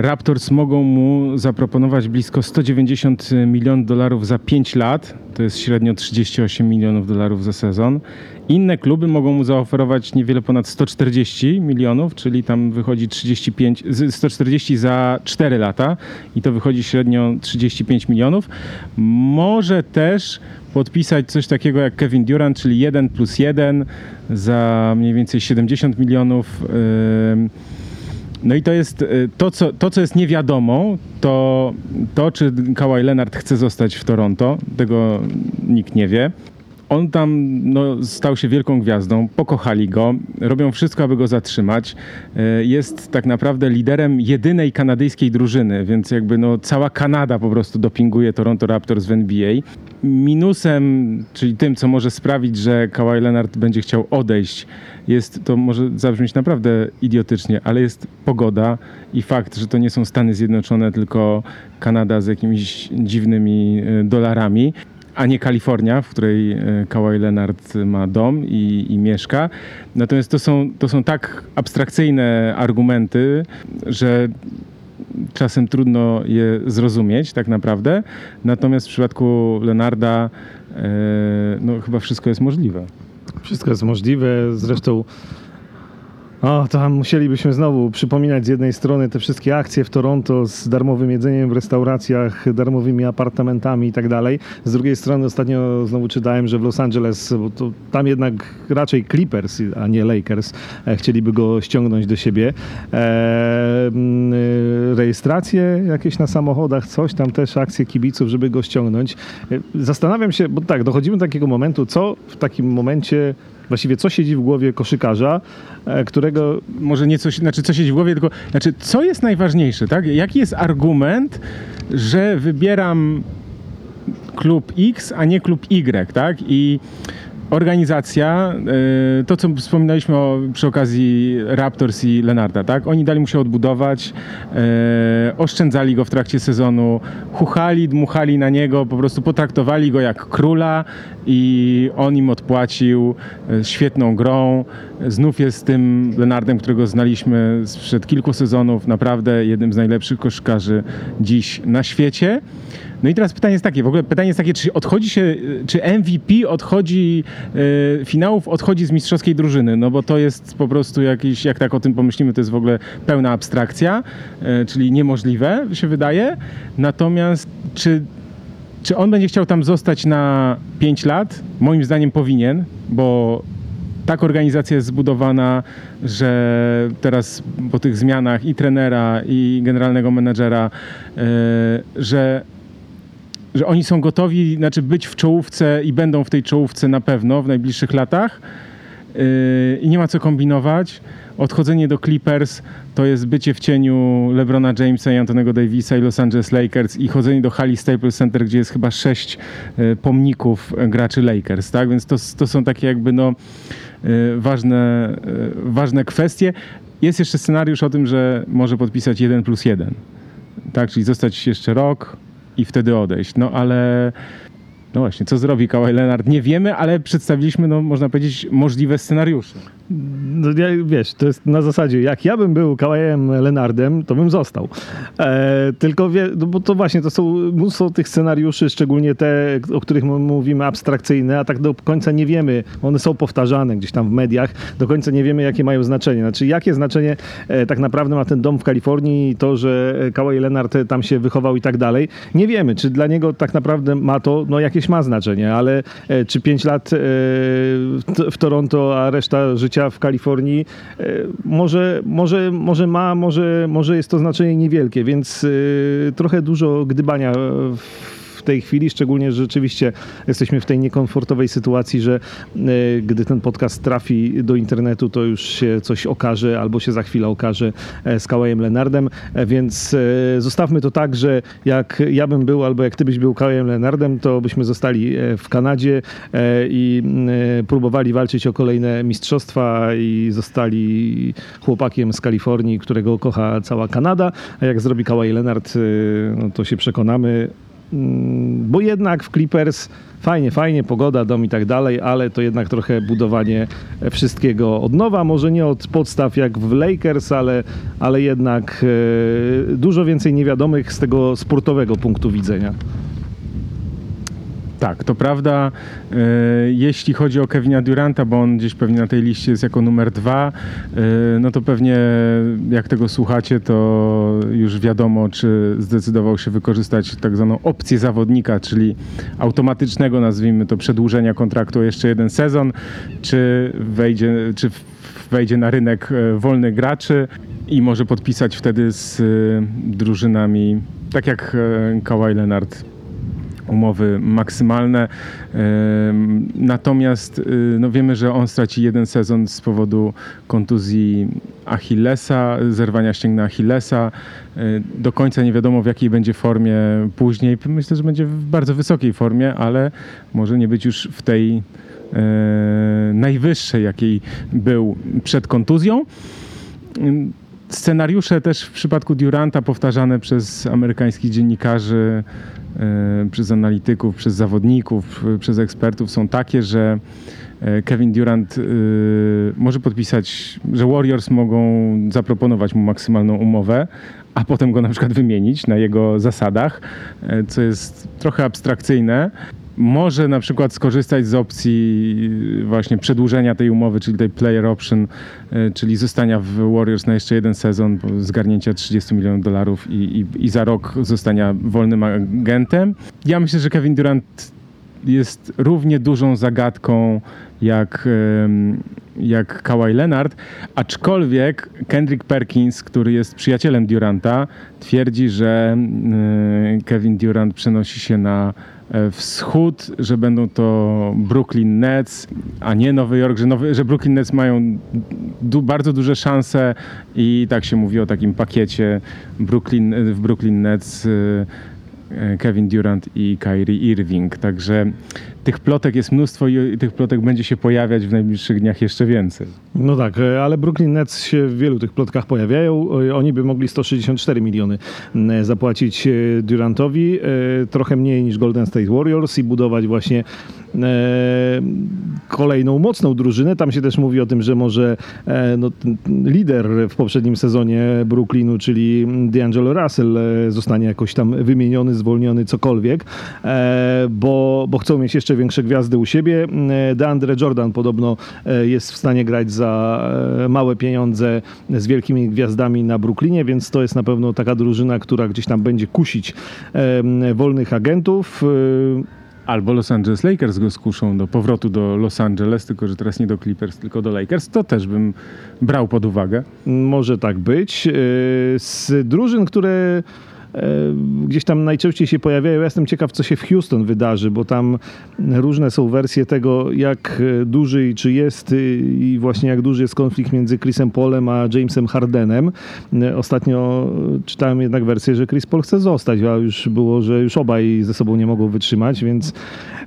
Raptors mogą mu zaproponować blisko 190 milionów dolarów za 5 lat, to jest średnio 38 milionów dolarów za sezon inne kluby mogą mu zaoferować niewiele ponad 140 milionów, czyli tam wychodzi 35, 140 za 4 lata i to wychodzi średnio 35 milionów. Może też podpisać coś takiego jak Kevin Durant, czyli 1 plus 1 za mniej więcej 70 milionów. No i to jest y, to co, to, co jest niewiadomą, to to, czy Kawhi Leonard chce zostać w Toronto. Tego nikt nie wie on tam no, stał się wielką gwiazdą, pokochali go, robią wszystko, aby go zatrzymać. E, jest tak naprawdę liderem jedynej kanadyjskiej drużyny, więc jakby no, cała Kanada po prostu dopinguje Toronto Raptors w NBA. Minusem, czyli tym, co może sprawić, że Kawhi Leonard będzie chciał odejść, jest, to może zabrzmieć naprawdę idiotycznie, ale jest pogoda i fakt, że to nie są Stany Zjednoczone, tylko Kanada z jakimiś dziwnymi e, dolarami a nie Kalifornia, w której e, Kawhi Leonard ma dom i, i, mieszka. Natomiast to są, to są tak abstrakcyjne argumenty, że czasem trudno je zrozumieć tak naprawdę. Natomiast w przypadku Leonarda e, no, chyba wszystko jest możliwe. Wszystko jest możliwe. Zresztą o, tam musielibyśmy znowu przypominać z jednej strony te wszystkie akcje w Toronto z darmowym jedzeniem w restauracjach, darmowymi apartamentami i tak dalej. Z drugiej strony ostatnio znowu czytałem, że w Los Angeles, bo to tam jednak raczej Clippers, a nie Lakers, e, chcieliby go ściągnąć do siebie. E, rejestracje jakieś na samochodach, coś tam też akcje kibiców, żeby go ściągnąć. E, zastanawiam się, bo tak, dochodzimy do takiego momentu, co w takim momencie właściwie co siedzi w głowie koszykarza, e, którego... Może nie coś, znaczy co siedzi w głowie, tylko znaczy co jest najważniejsze, tak? Jaki jest argument, że wybieram klub X, a nie klub Y, tak? I organizacja, y, to co wspominaliśmy o, przy okazji Raptors i Lenarda, tak? Oni dali mu się odbudować, y, oszczędzali go w trakcie sezonu, chuchali, dmuchali na niego, po prostu potraktowali go jak króla i on im odpłacił y, świetną grą. Znów jest tym Lenardem, którego znaliśmy sprzed kilku sezonów, naprawdę jednym z najlepszych koszykarzy dziś na świecie. No i teraz pytanie jest takie, w ogóle pytanie jest takie, czy odchodzi się, czy MVP odchodzi, e, finałów odchodzi z mistrzowskiej drużyny, no bo to jest po prostu jakiś, jak tak o tym pomyślimy, to jest w ogóle pełna abstrakcja, e, czyli niemożliwe się wydaje. Natomiast czy, czy on będzie chciał tam zostać na 5 lat? Moim zdaniem powinien, bo tak organizacja jest zbudowana, że teraz po tych zmianach i trenera, i generalnego menedżera, e, że że oni są gotowi, znaczy być w czołówce i będą w tej czołówce na pewno w najbliższych latach yy, i nie ma co kombinować. Odchodzenie do Clippers to jest bycie w cieniu LeBrona Jamesa i Antonego Davisa i Los Angeles Lakers i chodzenie do hali Staples Center, gdzie jest chyba sześć yy, pomników graczy Lakers, tak? Więc to, to są takie jakby no yy, ważne, ważne kwestie. Jest jeszcze scenariusz o tym, że może podpisać jeden plus jeden, tak? Czyli zostać jeszcze rok, i wtedy odejść. No ale no właśnie, co zrobi Kawhi Leonard? Nie wiemy, ale przedstawiliśmy, no można powiedzieć, możliwe scenariusze. No, wiesz, to jest na zasadzie, jak ja bym był Kawajem Lenardem, to bym został. E, tylko wie, no bo to właśnie, to są mnóstwo tych scenariuszy, szczególnie te, o których mówimy abstrakcyjne, a tak do końca nie wiemy, one są powtarzane gdzieś tam w mediach, do końca nie wiemy, jakie mają znaczenie. Znaczy, jakie znaczenie e, tak naprawdę ma ten dom w Kalifornii, to, że Kawhi Leonard tam się wychował i tak dalej. Nie wiemy, czy dla niego tak naprawdę ma to, no jakieś ma znaczenie, ale e, czy pięć lat e, w, w Toronto, a reszta życia życia w Kalifornii e, może, może, może ma, może, może jest to znaczenie niewielkie, więc e, trochę dużo gdybania w tej chwili, szczególnie, że rzeczywiście jesteśmy w tej niekomfortowej sytuacji, że e, gdy ten podcast trafi do internetu, to już się coś okaże, albo się za chwilę okaże e, z Kawajem Lenardem, e, więc zostawmy to tak, że jak ja bym był, albo jak ty byś był Kawajem Lenardem, to byśmy zostali w Kanadzie i próbowali walczyć o kolejne mistrzostwa i zostali chłopakiem z Kalifornii, którego kocha cała Kanada, a jak zrobi Kawhi Leonard, no to się przekonamy. Mm, bo jednak w Clippers fajnie, fajnie, pogoda, dom i tak dalej, ale to jednak trochę budowanie wszystkiego od nowa, może nie od podstaw jak w Lakers, ale, ale jednak e, dużo więcej niewiadomych z tego sportowego punktu widzenia. Tak, to prawda. E, jeśli chodzi o Kevina Duranta, bo on gdzieś pewnie na tej liście jest jako numer dwa, e, no to pewnie jak tego słuchacie, to już wiadomo, czy zdecydował się wykorzystać tak zwaną opcję zawodnika, czyli automatycznego, nazwijmy to, przedłużenia kontraktu o jeszcze jeden sezon, czy wejdzie, czy wejdzie na rynek e, wolnych graczy i może podpisać wtedy z drużynami, tak jak Kawhi Leonard umowy maksymalne. Natomiast y, no wiemy, że on straci jeden sezon z powodu kontuzji Achillesa, zerwania ścięgna Achillesa. Y, do końca nie wiadomo w jakiej będzie formie później. Myślę, że będzie w bardzo wysokiej formie, ale może nie być już w tej e, najwyższej, jakiej był przed kontuzją. Scenariusze też w przypadku Duranta powtarzane przez amerykańskich dziennikarzy E, przez analityków, przez zawodników, przez ekspertów są takie, że e, Kevin Durant e, może podpisać, że Warriors mogą zaproponować mu maksymalną umowę, a potem go na przykład wymienić na jego zasadach, co jest trochę abstrakcyjne może na przykład skorzystać z opcji właśnie przedłużenia tej umowy, czyli tej player option, e, czyli zostania w Warriors na jeszcze jeden sezon, zgarnięcia 30 milionów dolarów i, i, i za rok zostania wolnym agentem. Ja myślę, że Kevin Durant jest równie dużą zagadką jak, jak Kawhi Leonard, aczkolwiek Kendrick Perkins, który jest przyjacielem Duranta, twierdzi, że e, Kevin Durant przenosi się na wschód, że będą to Brooklyn Nets, a nie Nowy Jork, że, Nowy, że Brooklyn Nets mają du, bardzo duże szanse i tak się mówi o takim pakiecie Brooklyn, w Brooklyn Nets. E, Kevin Durant i Kyrie Irving. Także tych plotek jest mnóstwo i tych plotek będzie się pojawiać w najbliższych dniach jeszcze więcej. No tak, e, ale Brooklyn Nets się w wielu tych plotkach pojawiają. E, oni by mogli 164 miliony zapłacić Durantowi, trochę mniej niż Golden State Warriors i budować właśnie kolejną mocną drużynę. Tam się też mówi o tym, że może no, lider w poprzednim sezonie Brooklynu, czyli D'Angelo Russell zostanie jakoś tam wymieniony, zwolniony, cokolwiek, bo, bo chcą mieć jeszcze większe gwiazdy u siebie. DeAndre Jordan podobno e, jest w stanie grać za e, małe pieniądze z wielkimi gwiazdami na Brooklynie, więc to jest na pewno taka drużyna, która gdzieś tam będzie kusić wolnych agentów. Albo Los Angeles Lakers go skuszą do powrotu do Los Angeles, tylko że teraz nie do Clippers, tylko do Lakers. To też bym brał pod uwagę. Może tak być. Z drużyn, które gdzieś tam najczęściej się pojawiają. Ja jestem ciekaw, co się w Houston wydarzy, bo tam różne są wersje tego, jak duży i czy jest i właśnie jak duży jest konflikt między Chrisem Paulem a Jamesem Hardenem. Ostatnio czytałem jednak wersję, że Chris Paul chce zostać, a już było, że już obaj ze sobą nie mogą wytrzymać, więc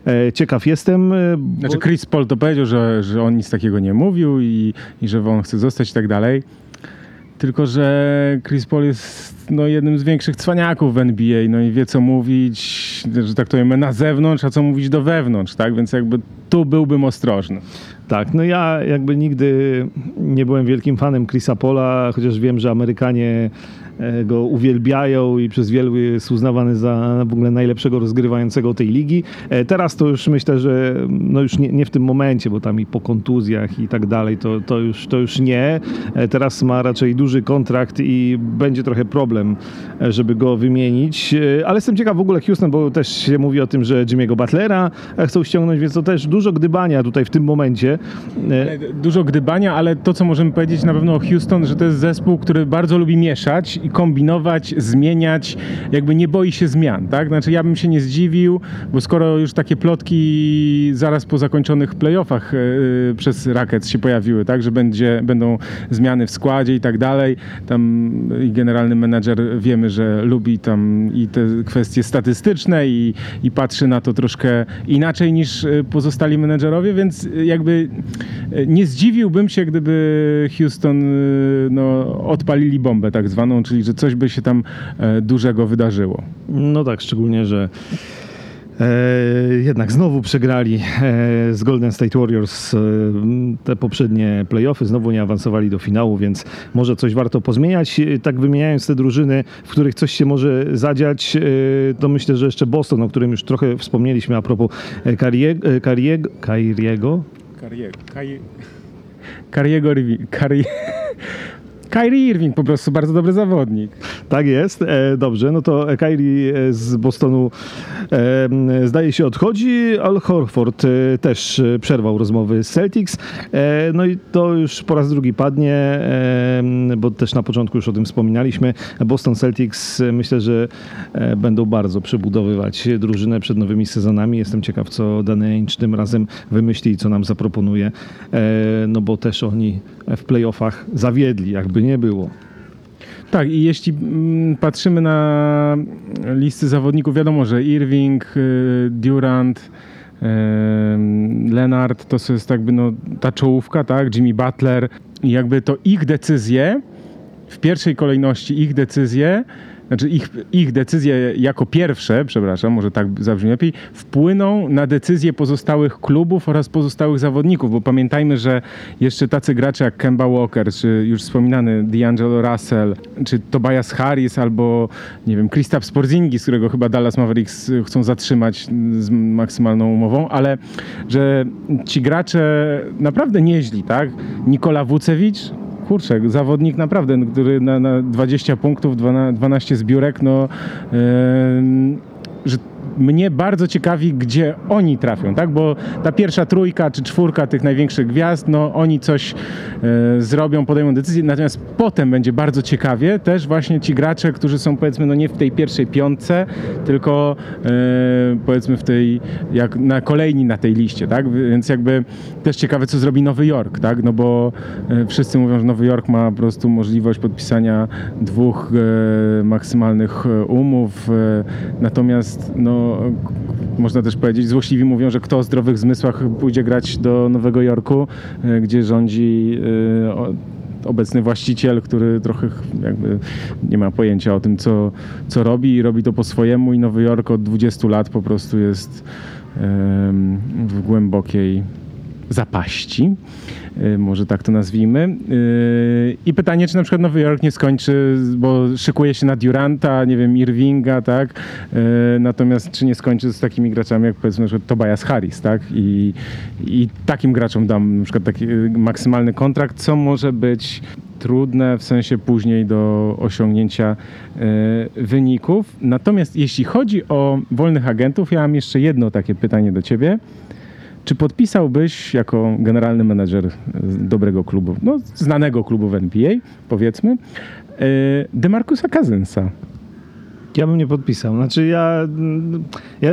e, ciekaw jestem. E, bo... Znaczy Chris Paul to powiedział, że, że on nic takiego nie mówił i, i że on chce zostać i tak dalej. Tylko, że Chris Paul jest no, jednym z większych cwaniaków w NBA, no i wie co mówić, że tak to powiem, na zewnątrz, a co mówić do wewnątrz, tak? Więc jakby tu byłbym ostrożny. Tak, no ja jakby nigdy nie byłem wielkim fanem Chrisa Pola, chociaż wiem, że Amerykanie go uwielbiają i przez wielu jest uznawany za w ogóle najlepszego rozgrywającego tej ligi. E, teraz to już myślę, że no już nie, nie w tym momencie, bo tam i po kontuzjach i tak dalej, to, to, już, to już nie. E, teraz ma raczej duży kontrakt i będzie trochę problem, żeby go wymienić. Ale jestem ciekaw w ogóle Houston, bo też się mówi o tym, że Jimmy'ego Butlera chcą ściągnąć, więc to też dużo gdybania tutaj w tym momencie. Dużo gdybania, ale to, co możemy powiedzieć na pewno o Houston, że to jest zespół, który bardzo lubi mieszać i kombinować, zmieniać, jakby nie boi się zmian, tak? Znaczy ja bym się nie zdziwił, bo skoro już takie plotki zaraz po zakończonych playoffach yy, przez Rackets się pojawiły, tak? Że będzie, będą zmiany w składzie i tak dalej, tam i generalny menadżer wiemy, że lubi tam i te kwestie statystyczne i, i patrzy na to troszkę inaczej niż e, pozostali menedżerowie, więc jakby nie zdziwiłbym się, gdyby Houston no, odpalili bombę tak zwaną, czyli że coś by się tam e, dużego wydarzyło. No tak, szczególnie, że E, jednak znowu przegrali e, z Golden State Warriors e, te poprzednie playoffy, znowu nie awansowali do finału, więc może coś warto pozmieniać. Tak wymieniając te drużyny, w których coś się może zadziać, to myślę, że jeszcze Boston, o którym już trochę wspomnieliśmy a propos Kariego. Kariego? Kariego? Kariego Kariego Kyrie Irving po prostu bardzo dobry zawodnik. Tak jest, e, dobrze. No to Kyrie e, z Bostonu e, zdaje się odchodzi. Al Horford e, też e, przerwał rozmowy z Celtics. E, no i to już po raz drugi padnie, bo też na początku już o tym wspominaliśmy. Boston Celtics myślę, że będą bardzo przebudowywać drużynę przed nowymi sezonami. Jestem ciekaw, co Danny Ainge tym razem wymyśli i co nam zaproponuje. No bo też oni w playoffach zawiedli, jakby nie było. Tak, i jeśli mm, patrzymy na listy zawodników, wiadomo, że Irving, y, Durant, y, Leonard to jest jakby no, ta czołówka, tak? Jimmy Butler i jakby to ich decyzje, w pierwszej kolejności ich decyzje znaczy ich, ich decyzje jako pierwsze, przepraszam, może tak zabrzmi lepiej, wpłyną na decyzje pozostałych klubów oraz pozostałych zawodników, bo pamiętajmy, że jeszcze tacy gracze jak Kemba Walker, czy już wspominany D'Angelo Russell, czy Tobias Harris, albo nie wiem, Kristaps Porzingis, którego chyba Dallas Mavericks chcą zatrzymać z maksymalną umową, ale że ci gracze naprawdę nieźli, tak? Nikola Wucewicz, kurczę, zawodnik naprawdę, no, który na, na 20 punktów, 12 zbiórek, no, yy, że mnie bardzo ciekawi, gdzie oni trafią, tak? Bo ta pierwsza trójka czy czwórka tych największych gwiazd, no oni coś e, zrobią, podejmą decyzję, natomiast potem będzie bardzo ciekawie też właśnie ci gracze, którzy są powiedzmy no nie w tej pierwszej piątce, tylko e, powiedzmy w tej, jak na kolejni na tej liście, tak? Więc jakby też ciekawe, co zrobi Nowy Jork, tak? No bo e, wszyscy mówią, że Nowy Jork ma po prostu możliwość podpisania dwóch e, maksymalnych e, umów, e, natomiast no, można też powiedzieć, złośliwi mówią, że kto o zdrowych zmysłach pójdzie grać do Nowego Jorku, e, gdzie rządzi e, obecny właściciel, który trochę jakby nie ma pojęcia o tym, co, co robi i robi to po swojemu. I Nowy Jork od 20 lat po prostu jest w głębokiej zapaści, y, może tak to nazwijmy. Y, I pytanie, czy na przykład Nowy Jork nie skończy, bo szykuje się na Duranta, nie wiem, Irvinga, tak? Y, Natomiast czy nie skończy z takimi graczami jak powiedzmy na przykład Tobias Harris, tak? I, I takim graczom dam na przykład taki maksymalny kontrakt, co może być trudne w sensie później do osiągnięcia y, wyników. Natomiast jeśli chodzi o wolnych agentów, ja mam jeszcze jedno takie pytanie do ciebie. Czy podpisałbyś jako generalny menedżer dobrego klubu, no znanego klubu w NBA, powiedzmy, e, Demarcusa Cousinsa? Ja bym nie podpisał. Znaczy ja, ja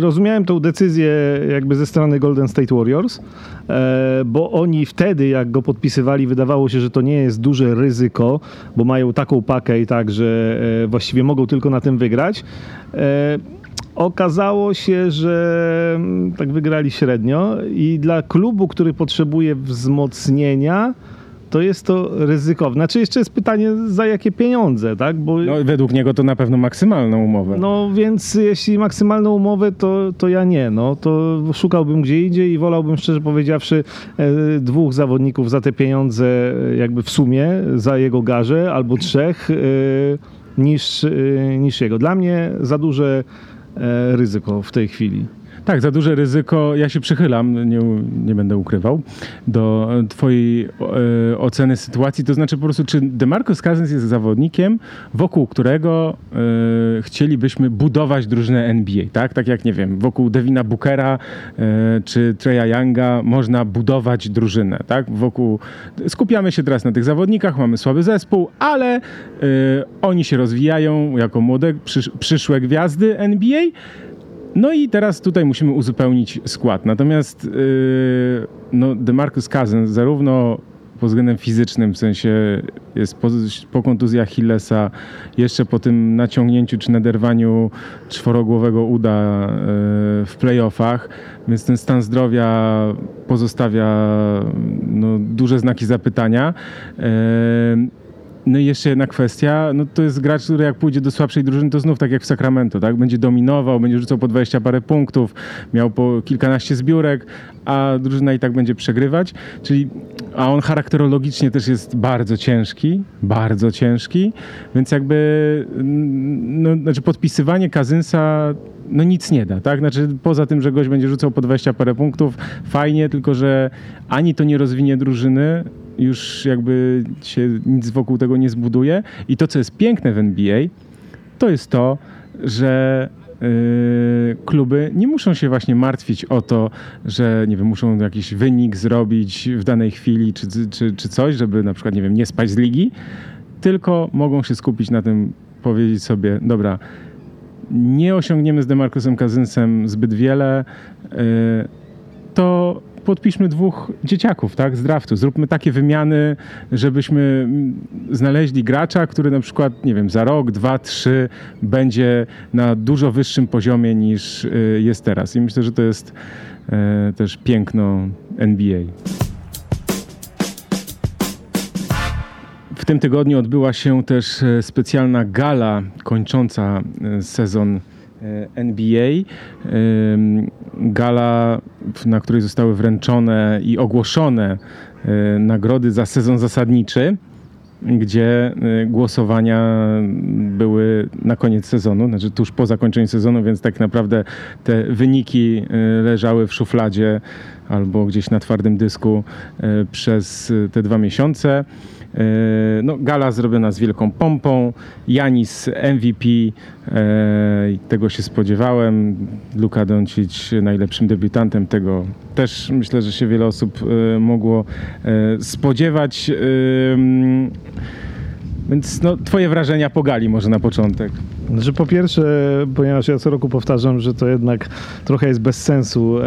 rozumiałem tą decyzję jakby ze strony Golden State Warriors, e, bo oni wtedy jak go podpisywali wydawało się, że to nie jest duże ryzyko, bo mają taką pakę i tak, że e, właściwie mogą tylko na tym wygrać. Okazało się, że mm, tak wygrali średnio i dla klubu, który potrzebuje wzmocnienia, to jest to ryzykowne. Znaczy jeszcze jest pytanie, za jakie pieniądze, tak? Bo No, według niego to na pewno maksymalną umowę. no więc jeśli maksymalną umowę, to, to ja nie. No, to szukałbym gdzie indziej i wolałbym szczerze powiedziawszy e, dwóch zawodników za te pieniądze e, jakby w sumie, za jego garze albo trzech e, niż, niż jego. Dla mnie za duże ryzyko w tej chwili. Tak, za duże ryzyko. Ja się przychylam, nie, nie będę ukrywał, do twojej e, oceny sytuacji. To znaczy po prostu, czy DeMarcus Cousins jest zawodnikiem, wokół którego e, chcielibyśmy budować drużynę NBA, tak? Tak jak, nie wiem, wokół Devina Bookera e, czy Treya Younga można budować drużynę, tak? Wokół... Skupiamy się teraz na tych zawodnikach, mamy słaby zespół, ale e, oni się rozwijają jako młode, przysz, przyszłe gwiazdy NBA, no i teraz tutaj musimy uzupełnić skład. Natomiast yy, no, DeMarcus Cousins zarówno pod względem fizycznym, w sensie jest po, po kontuzji Achillesa, jeszcze po tym naciągnięciu czy naderwaniu czworogłowego uda yy, w playoffach, więc ten stan zdrowia pozostawia no, duże znaki zapytania. No i jeszcze jedna kwestia, no to jest gracz, który jak pójdzie do słabszej drużyny, to znów tak jak w Sacramento, tak? Będzie dominował, będzie rzucał po 20 parę punktów, miał po kilkanaście zbiórek, a drużyna i tak będzie przegrywać. Czyli, a on charakterologicznie też jest bardzo ciężki, bardzo ciężki, więc jakby, no, znaczy podpisywanie Kazynsa no nic nie da, tak? Znaczy poza tym, że gość będzie rzucał po 20 parę punktów, fajnie, tylko że ani to nie rozwinie drużyny, już jakby się nic wokół tego nie zbuduje. I to, co jest piękne w NBA, to jest to, że yy, kluby nie muszą się właśnie martwić o to, że nie wiem, muszą jakiś wynik zrobić w danej chwili czy, czy, czy coś, żeby na przykład, nie wiem, nie spać z ligi, tylko mogą się skupić na tym, powiedzieć sobie, dobra, nie osiągniemy z Demarcusem Cousinsem zbyt wiele, yy, to podpiszmy dwóch dzieciaków, tak, z draftu. Zróbmy takie wymiany, żebyśmy znaleźli gracza, który na przykład, nie wiem, za rok, dwa, trzy będzie na dużo wyższym poziomie niż y, jest teraz. I myślę, że to jest e, też piękno NBA. W tym tygodniu odbyła się też e, specjalna gala kończąca sezon NBA. Ym, Gala, na której zostały wręczone i ogłoszone e, nagrody za sezon zasadniczy. gdzie głosowania były na koniec sezonu, znaczy tuż po zakończeniu sezonu, więc tak naprawdę te wyniki leżały w szufladzie albo gdzieś na twardym dysku przez te dwa miesiące. E, no, gala zrobiona z wielką pompą. Janis MVP, e, tego się spodziewałem. Luka Doncic najlepszym debiutantem, tego też myślę, że się wiele osób e, mogło spodziewać. Więc no, twoje wrażenia po gali może na początek. Znaczy po pierwsze, ponieważ ja co roku powtarzam, że to jednak trochę jest bez sensu e,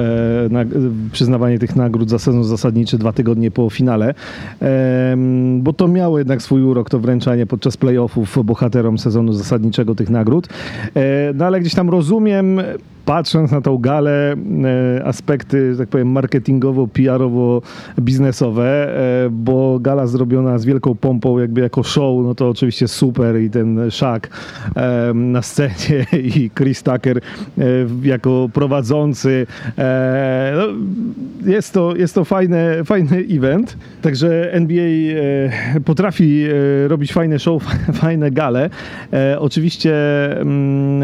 na, przyznawanie tych nagród za sezon zasadniczy dwa tygodnie po finale, e, bo to miało jednak swój urok, to wręczanie podczas playoffów bohaterom sezonu zasadniczego tych nagród. E, no ale gdzieś tam rozumiem patrząc na tą galę, e, aspekty, tak powiem, marketingowo, PR-owo, biznesowe, e, bo gala zrobiona z wielką pompą, jakby jako show, no to oczywiście super i ten Shaq e, na scenie i Chris Tucker jako prowadzący. No, jest to, jest to fajny, fajny event, także NBA potrafi robić fajne show, fajne gale. Oczywiście mm,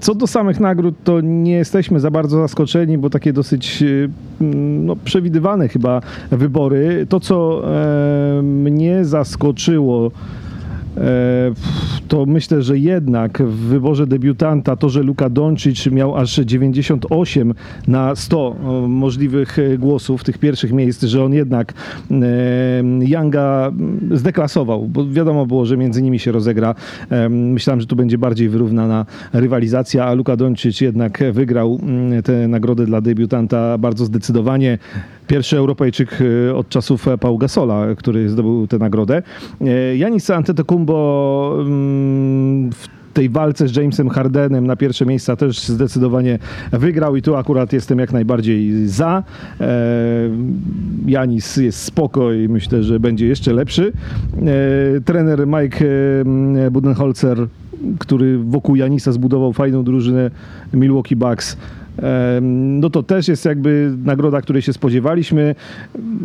co do samych nagród, to nie jesteśmy za bardzo zaskoczeni, bo takie dosyć y, no, przewidywane chyba wybory. To, co e, mnie zaskoczyło, E, to myślę, że jednak w wyborze debiutanta to, że Luka Doncic miał aż 98 na 100 e, możliwych e, głosów tych pierwszych miejsc, że on jednak Younga zdeklasował, bo wiadomo było, że między nimi się rozegra. Myślałem, że tu będzie bardziej wyrównana rywalizacja, a Luka Doncic jednak wygrał tę nagrodę dla debiutanta bardzo zdecydowanie. Pierwszy Europejczyk od czasów Pau Gasola, który zdobył tę nagrodę. Janis Antetokounmpo mm, w tej walce z Jamesem Hardenem na pierwsze miejsca też zdecydowanie wygrał i tu akurat jestem jak najbardziej za. E, Janis jest spoko i myślę, że będzie jeszcze lepszy. E, trener Mike e, Budenholzer, który wokół Janisa zbudował fajną drużynę Milwaukee Bucks, no to też jest jakby nagroda, której się spodziewaliśmy.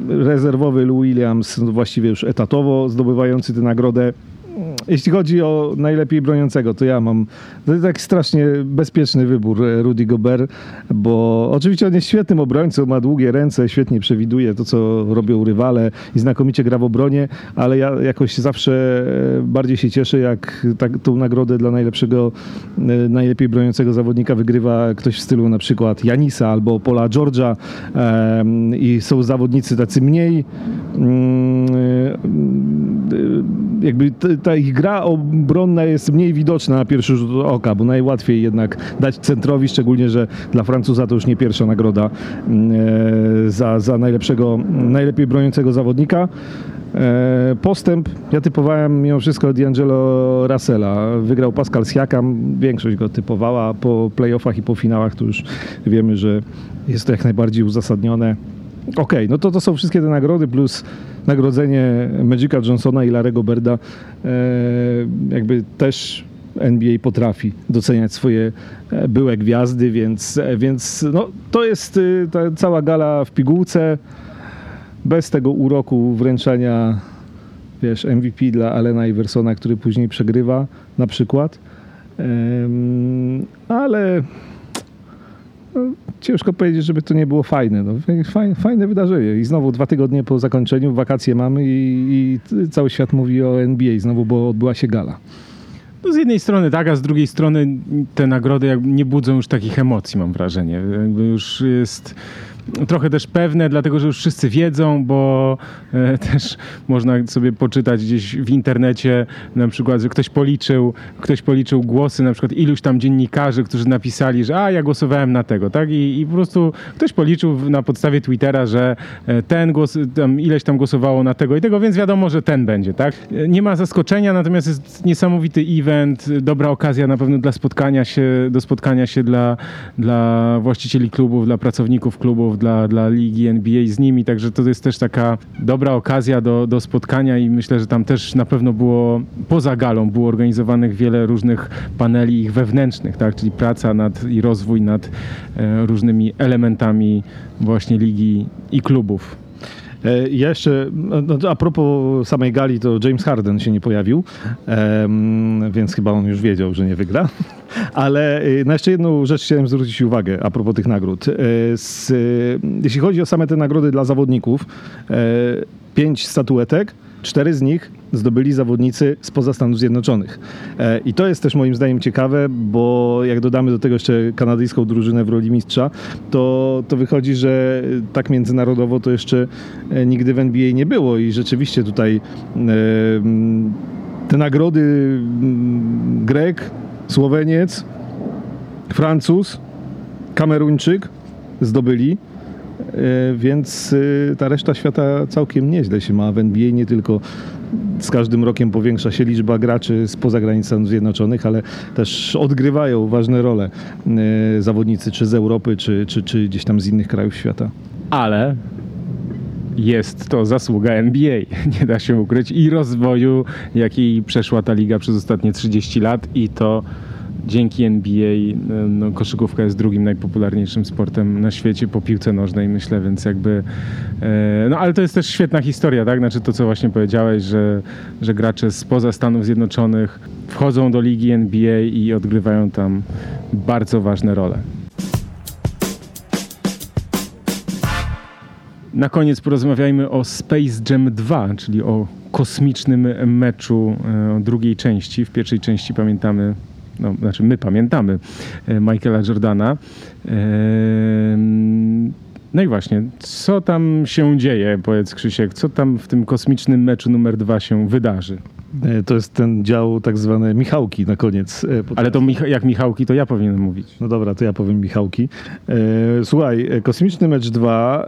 Rezerwowy Lou Williams, właściwie już etatowo zdobywający tę nagrodę, jeśli chodzi o najlepiej broniącego, to ja mam to tak strasznie bezpieczny wybór e, Rudy Gobert, bo oczywiście on jest świetnym obrońcą, ma długie ręce, świetnie przewiduje to, co robią rywale i znakomicie gra w obronie, ale ja jakoś zawsze e, bardziej się cieszę, jak tak, tą nagrodę dla najlepszego, e, najlepiej broniącego zawodnika wygrywa ktoś w stylu na przykład Janisa albo Pola Georgia i są zawodnicy tacy mniej mm, jakby ta ich gra obronna jest mniej widoczna na pierwszy rzut oka, bo najłatwiej jednak dać centrowi, szczególnie, że dla Francuza to już nie pierwsza nagroda mm, e, za, za najlepszego, najlepiej broniącego zawodnika. E, postęp, ja typowałem mimo wszystko D'Angelo Russella. Wygrał Pascal Siakam, większość go typowała po playoffach i po finałach, to już wiemy, że jest to jak najbardziej uzasadnione. Okej, okay, no to to są wszystkie te nagrody plus nagrodzenie Magica Johnsona i Larego Berda. E, jakby też NBA potrafi doceniać swoje e, byłe gwiazdy, więc, e, więc no, to jest ta cała gala w pigułce. Bez tego uroku wręczania wiesz, MVP dla Alena Iversona, który później przegrywa na przykład. Ale ciężko powiedzieć, żeby to nie było fajne. No, fajne, fajne wydarzenie. I znowu dwa tygodnie po zakończeniu, wakacje mamy i, i cały świat mówi o NBA znowu, bo odbyła się gala. No z jednej strony tak, a z drugiej strony te nagrody nie budzą już takich emocji, mam wrażenie. Jakby już jest trochę też pewne, dlatego że już wszyscy wiedzą, bo e, też można sobie poczytać gdzieś w internecie na przykład, że ktoś policzył, ktoś policzył głosy na przykład iluś tam dziennikarzy, którzy napisali, że a ja głosowałem na tego, tak? I, i po prostu ktoś policzył na podstawie Twittera, że e, ten głos, tam ileś tam głosowało na tego i tego, więc wiadomo, że ten będzie, tak? E, nie ma zaskoczenia, natomiast jest niesamowity event, dobra okazja na pewno dla spotkania się, do spotkania się dla, dla właścicieli klubów, dla pracowników klubów, dla, dla ligi NBA z nimi, także to jest też taka dobra okazja do, do spotkania i myślę, że tam też na pewno było, poza galą, było organizowanych wiele różnych paneli ich wewnętrznych, tak, czyli praca nad i rozwój nad e, różnymi elementami właśnie ligi i klubów. E, Ja jeszcze, no, a propos samej gali, to James Harden się nie pojawił, więc chyba on już wiedział, że nie wygra. Ale e, na jeszcze jedną rzecz chciałem zwrócić uwagę a propos tych nagród. E, jeśli chodzi o same te nagrody dla zawodników, e, pięć statuetek, cztery z nich zdobyli zawodnicy spoza Stanów Zjednoczonych. E, I to jest też moim zdaniem ciekawe, bo jak dodamy do tego jeszcze kanadyjską drużynę w roli mistrza, to, to wychodzi, że tak międzynarodowo to jeszcze e, nigdy w NBA nie było i rzeczywiście tutaj e, te nagrody mm, Grek, Słoweniec, Francuz, Kameruńczyk zdobyli. E, Więc e, ta reszta świata całkiem nieźle się ma w NBA, nie tylko z każdym rokiem powiększa się liczba graczy spoza granic Stanów Zjednoczonych, ale też odgrywają ważne role e, zawodnicy czy z Europy, czy, czy, czy gdzieś tam z innych krajów świata. Ale jest to zasługa NBA, nie da się ukryć, i rozwoju, jaki przeszła ta liga przez ostatnie 30 lat i to dzięki NBA no, koszykówka jest drugim najpopularniejszym sportem na świecie po piłce nożnej, myślę, więc jakby e, no ale to jest też świetna historia, tak? Znaczy to, co właśnie powiedziałeś, że, że gracze spoza Stanów Zjednoczonych wchodzą do ligi NBA i odgrywają tam bardzo ważne role. Na koniec porozmawiajmy o Space Jam 2, czyli o kosmicznym meczu e, drugiej części. W pierwszej części pamiętamy, no, znaczy my pamiętamy e, Michaela Jordana. No i właśnie, co tam się dzieje, powiedz Krzysiek, co tam w tym kosmicznym meczu numer dwa się wydarzy? E, To jest ten dział tak zwane Michałki na koniec. e, Ale to Micha- jak Michałki, to ja powinienem mówić. No dobra, to ja powiem Michałki. Słuchaj, Kosmiczny Mecz 2.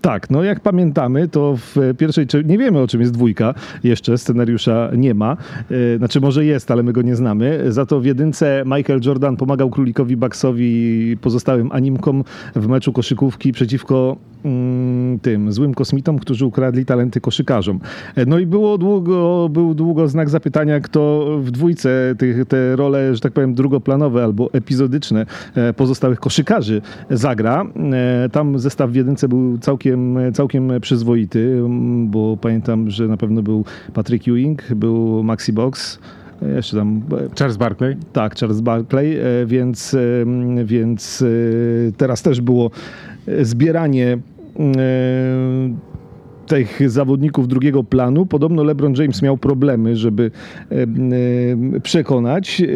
tak, no jak pamiętamy, to w pierwszej, nie wiemy o czym jest dwójka, jeszcze scenariusza nie ma. E, Znaczy może jest, ale my go nie znamy. Za to w jedynce Michael Jordan pomagał królikowi Bucksowi i pozostałym animkom w meczu koszykówki przeciwko mm, tym złym kosmitom, którzy ukradli talenty koszykarzom. E, No i było długo, był długo znak zapytania, kto w dwójce tych, te role, że tak powiem, drugoplanowe albo epizodyczne e, pozostałych koszykarzy zagra. Tam zestaw w jedynce był całkiem, całkiem przyzwoity, m, bo pamiętam, że na pewno był Patrick Ewing, był Maxi Box, e, jeszcze tam e, Charles Barkley? tak, Charles Barkley, e, więc, więc teraz też było zbieranie tych zawodników drugiego planu. Podobno LeBron James miał problemy, żeby przekonać e,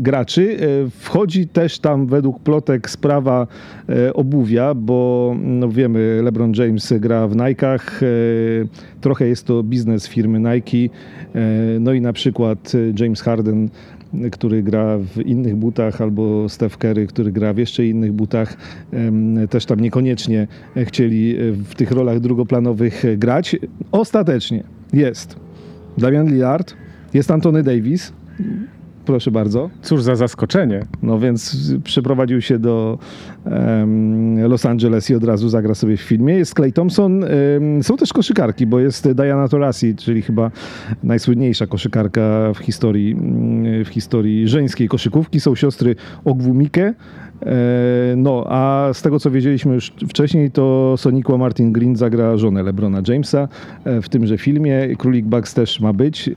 graczy. E, Wchodzi też tam według plotek sprawa e, obuwia, bo no wiemy, LeBron James gra w Nike'ach. Trochę jest to biznes firmy Nike. No i na przykład James Harden który gra w innych butach, albo Steph Curry, który gra w jeszcze innych butach, też tam niekoniecznie chcieli e, w tych rolach drugoplanowych grać. Ostatecznie jest Damian Lillard, jest Antony Davis, proszę bardzo, Cóż za zaskoczenie. no więc przeprowadził się do em, Los Angeles i od razu zagra sobie w filmie. Jest Clay Thompson. Em, są też koszykarki, bo jest Diana Taurasi, czyli chyba najsłynniejsza koszykarka w historii, w historii żeńskiej koszykówki. Są siostry Ogwumike. E, No, a z tego co wiedzieliśmy już wcześniej, to Soniqua Martin Green zagra żonę LeBrona Jamesa e, w tymże filmie. Królik Bucks też ma być. E,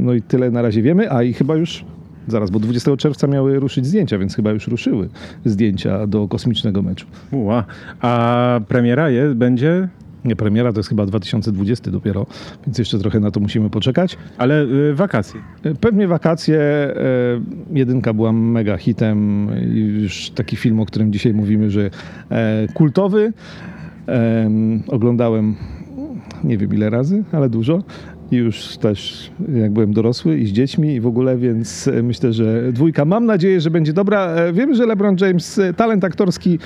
No i tyle na razie wiemy, a i chyba już Zaraz, bo 20 czerwca miały ruszyć zdjęcia, więc chyba już ruszyły zdjęcia do kosmicznego meczu. Ua. A premiera jest, będzie? Nie, premiera to jest chyba 2020 dopiero, więc jeszcze trochę na to musimy poczekać. Ale y, wakacje. E, Pewnie wakacje. e, Jedynka była mega hitem. Już taki film, o którym dzisiaj mówimy, że e, kultowy. Em, Oglądałem nie wiem ile razy, ale dużo. I już też jak byłem dorosły i z dziećmi i w ogóle, więc e, myślę, że dwójka. Mam nadzieję, że będzie dobra. E, Wiem, że LeBron James talent aktorski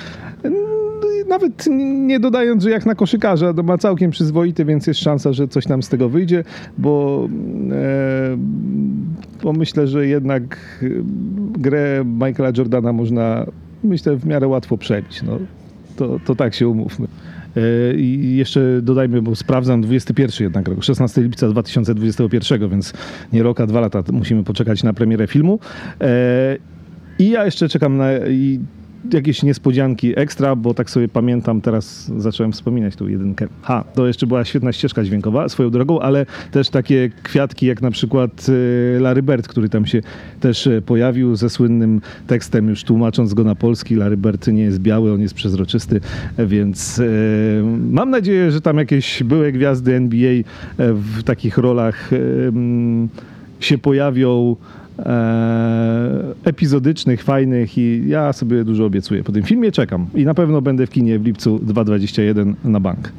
nawet nie dodając, że jak na koszykarza, to ma całkiem przyzwoity, więc jest szansa, że coś nam z tego wyjdzie, bo, e, bo myślę, że jednak e, grę Michaela Jordana można, myślę, w miarę łatwo przebić. No, to, to tak się umówmy. E, I jeszcze dodajmy, bo sprawdzam 21 jednak rok, 16 lipca 2021, więc nie rok, a dwa lata musimy poczekać na premierę filmu. E, I ja jeszcze czekam na jakieś niespodzianki ekstra, bo tak sobie pamiętam, teraz zacząłem wspominać tą jedynkę. Ha, to jeszcze była świetna ścieżka dźwiękowa swoją drogą, ale też takie kwiatki jak na przykład e, Larry Bird, który tam się też e, pojawił ze słynnym tekstem, już tłumacząc go na polski. Larry Bird nie jest biały, on jest przezroczysty, więc e, mam nadzieję, że tam jakieś były gwiazdy NBA w takich rolach się pojawią epizodycznych, fajnych i ja sobie dużo obiecuję po tym filmie. Czekam i na pewno będę w kinie w lipcu 2021 na bank.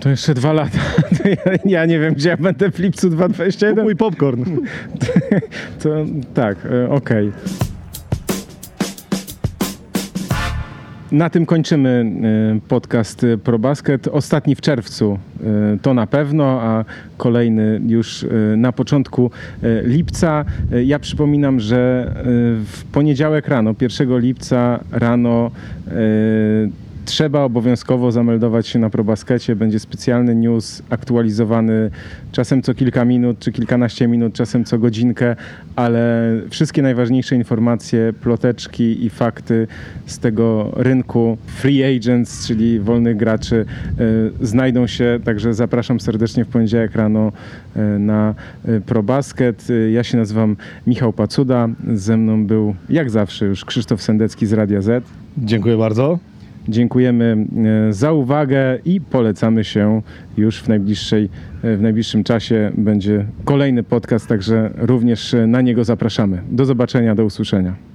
To jeszcze dwa lata. Ja nie wiem, gdzie ja będę w lipcu 2021. Mój popcorn. To, tak, e, okej. Okay. Na tym kończymy e, podcast ProBasket. Ostatni w czerwcu e, to na pewno, a kolejny już e, na początku lipca. Ja przypominam, że w poniedziałek rano, 1 lipca rano trzeba obowiązkowo zameldować się na ProBaskecie. Będzie specjalny news aktualizowany czasem co kilka minut, czy kilkanaście minut, czasem co godzinkę, ale wszystkie najważniejsze informacje, ploteczki i fakty z tego rynku free agents, czyli wolnych graczy, y, znajdą się. Także zapraszam serdecznie w poniedziałek rano y, na y, ProBasket. Ja się nazywam Michał Pacuda. Ze mną był, jak zawsze, już Krzysztof Sendecki z Radia Z. Dziękuję bardzo. Dziękujemy e, za uwagę i polecamy się już w, najbliższej, e, w najbliższym czasie. Będzie kolejny podcast, także również na niego zapraszamy. Do zobaczenia, do usłyszenia.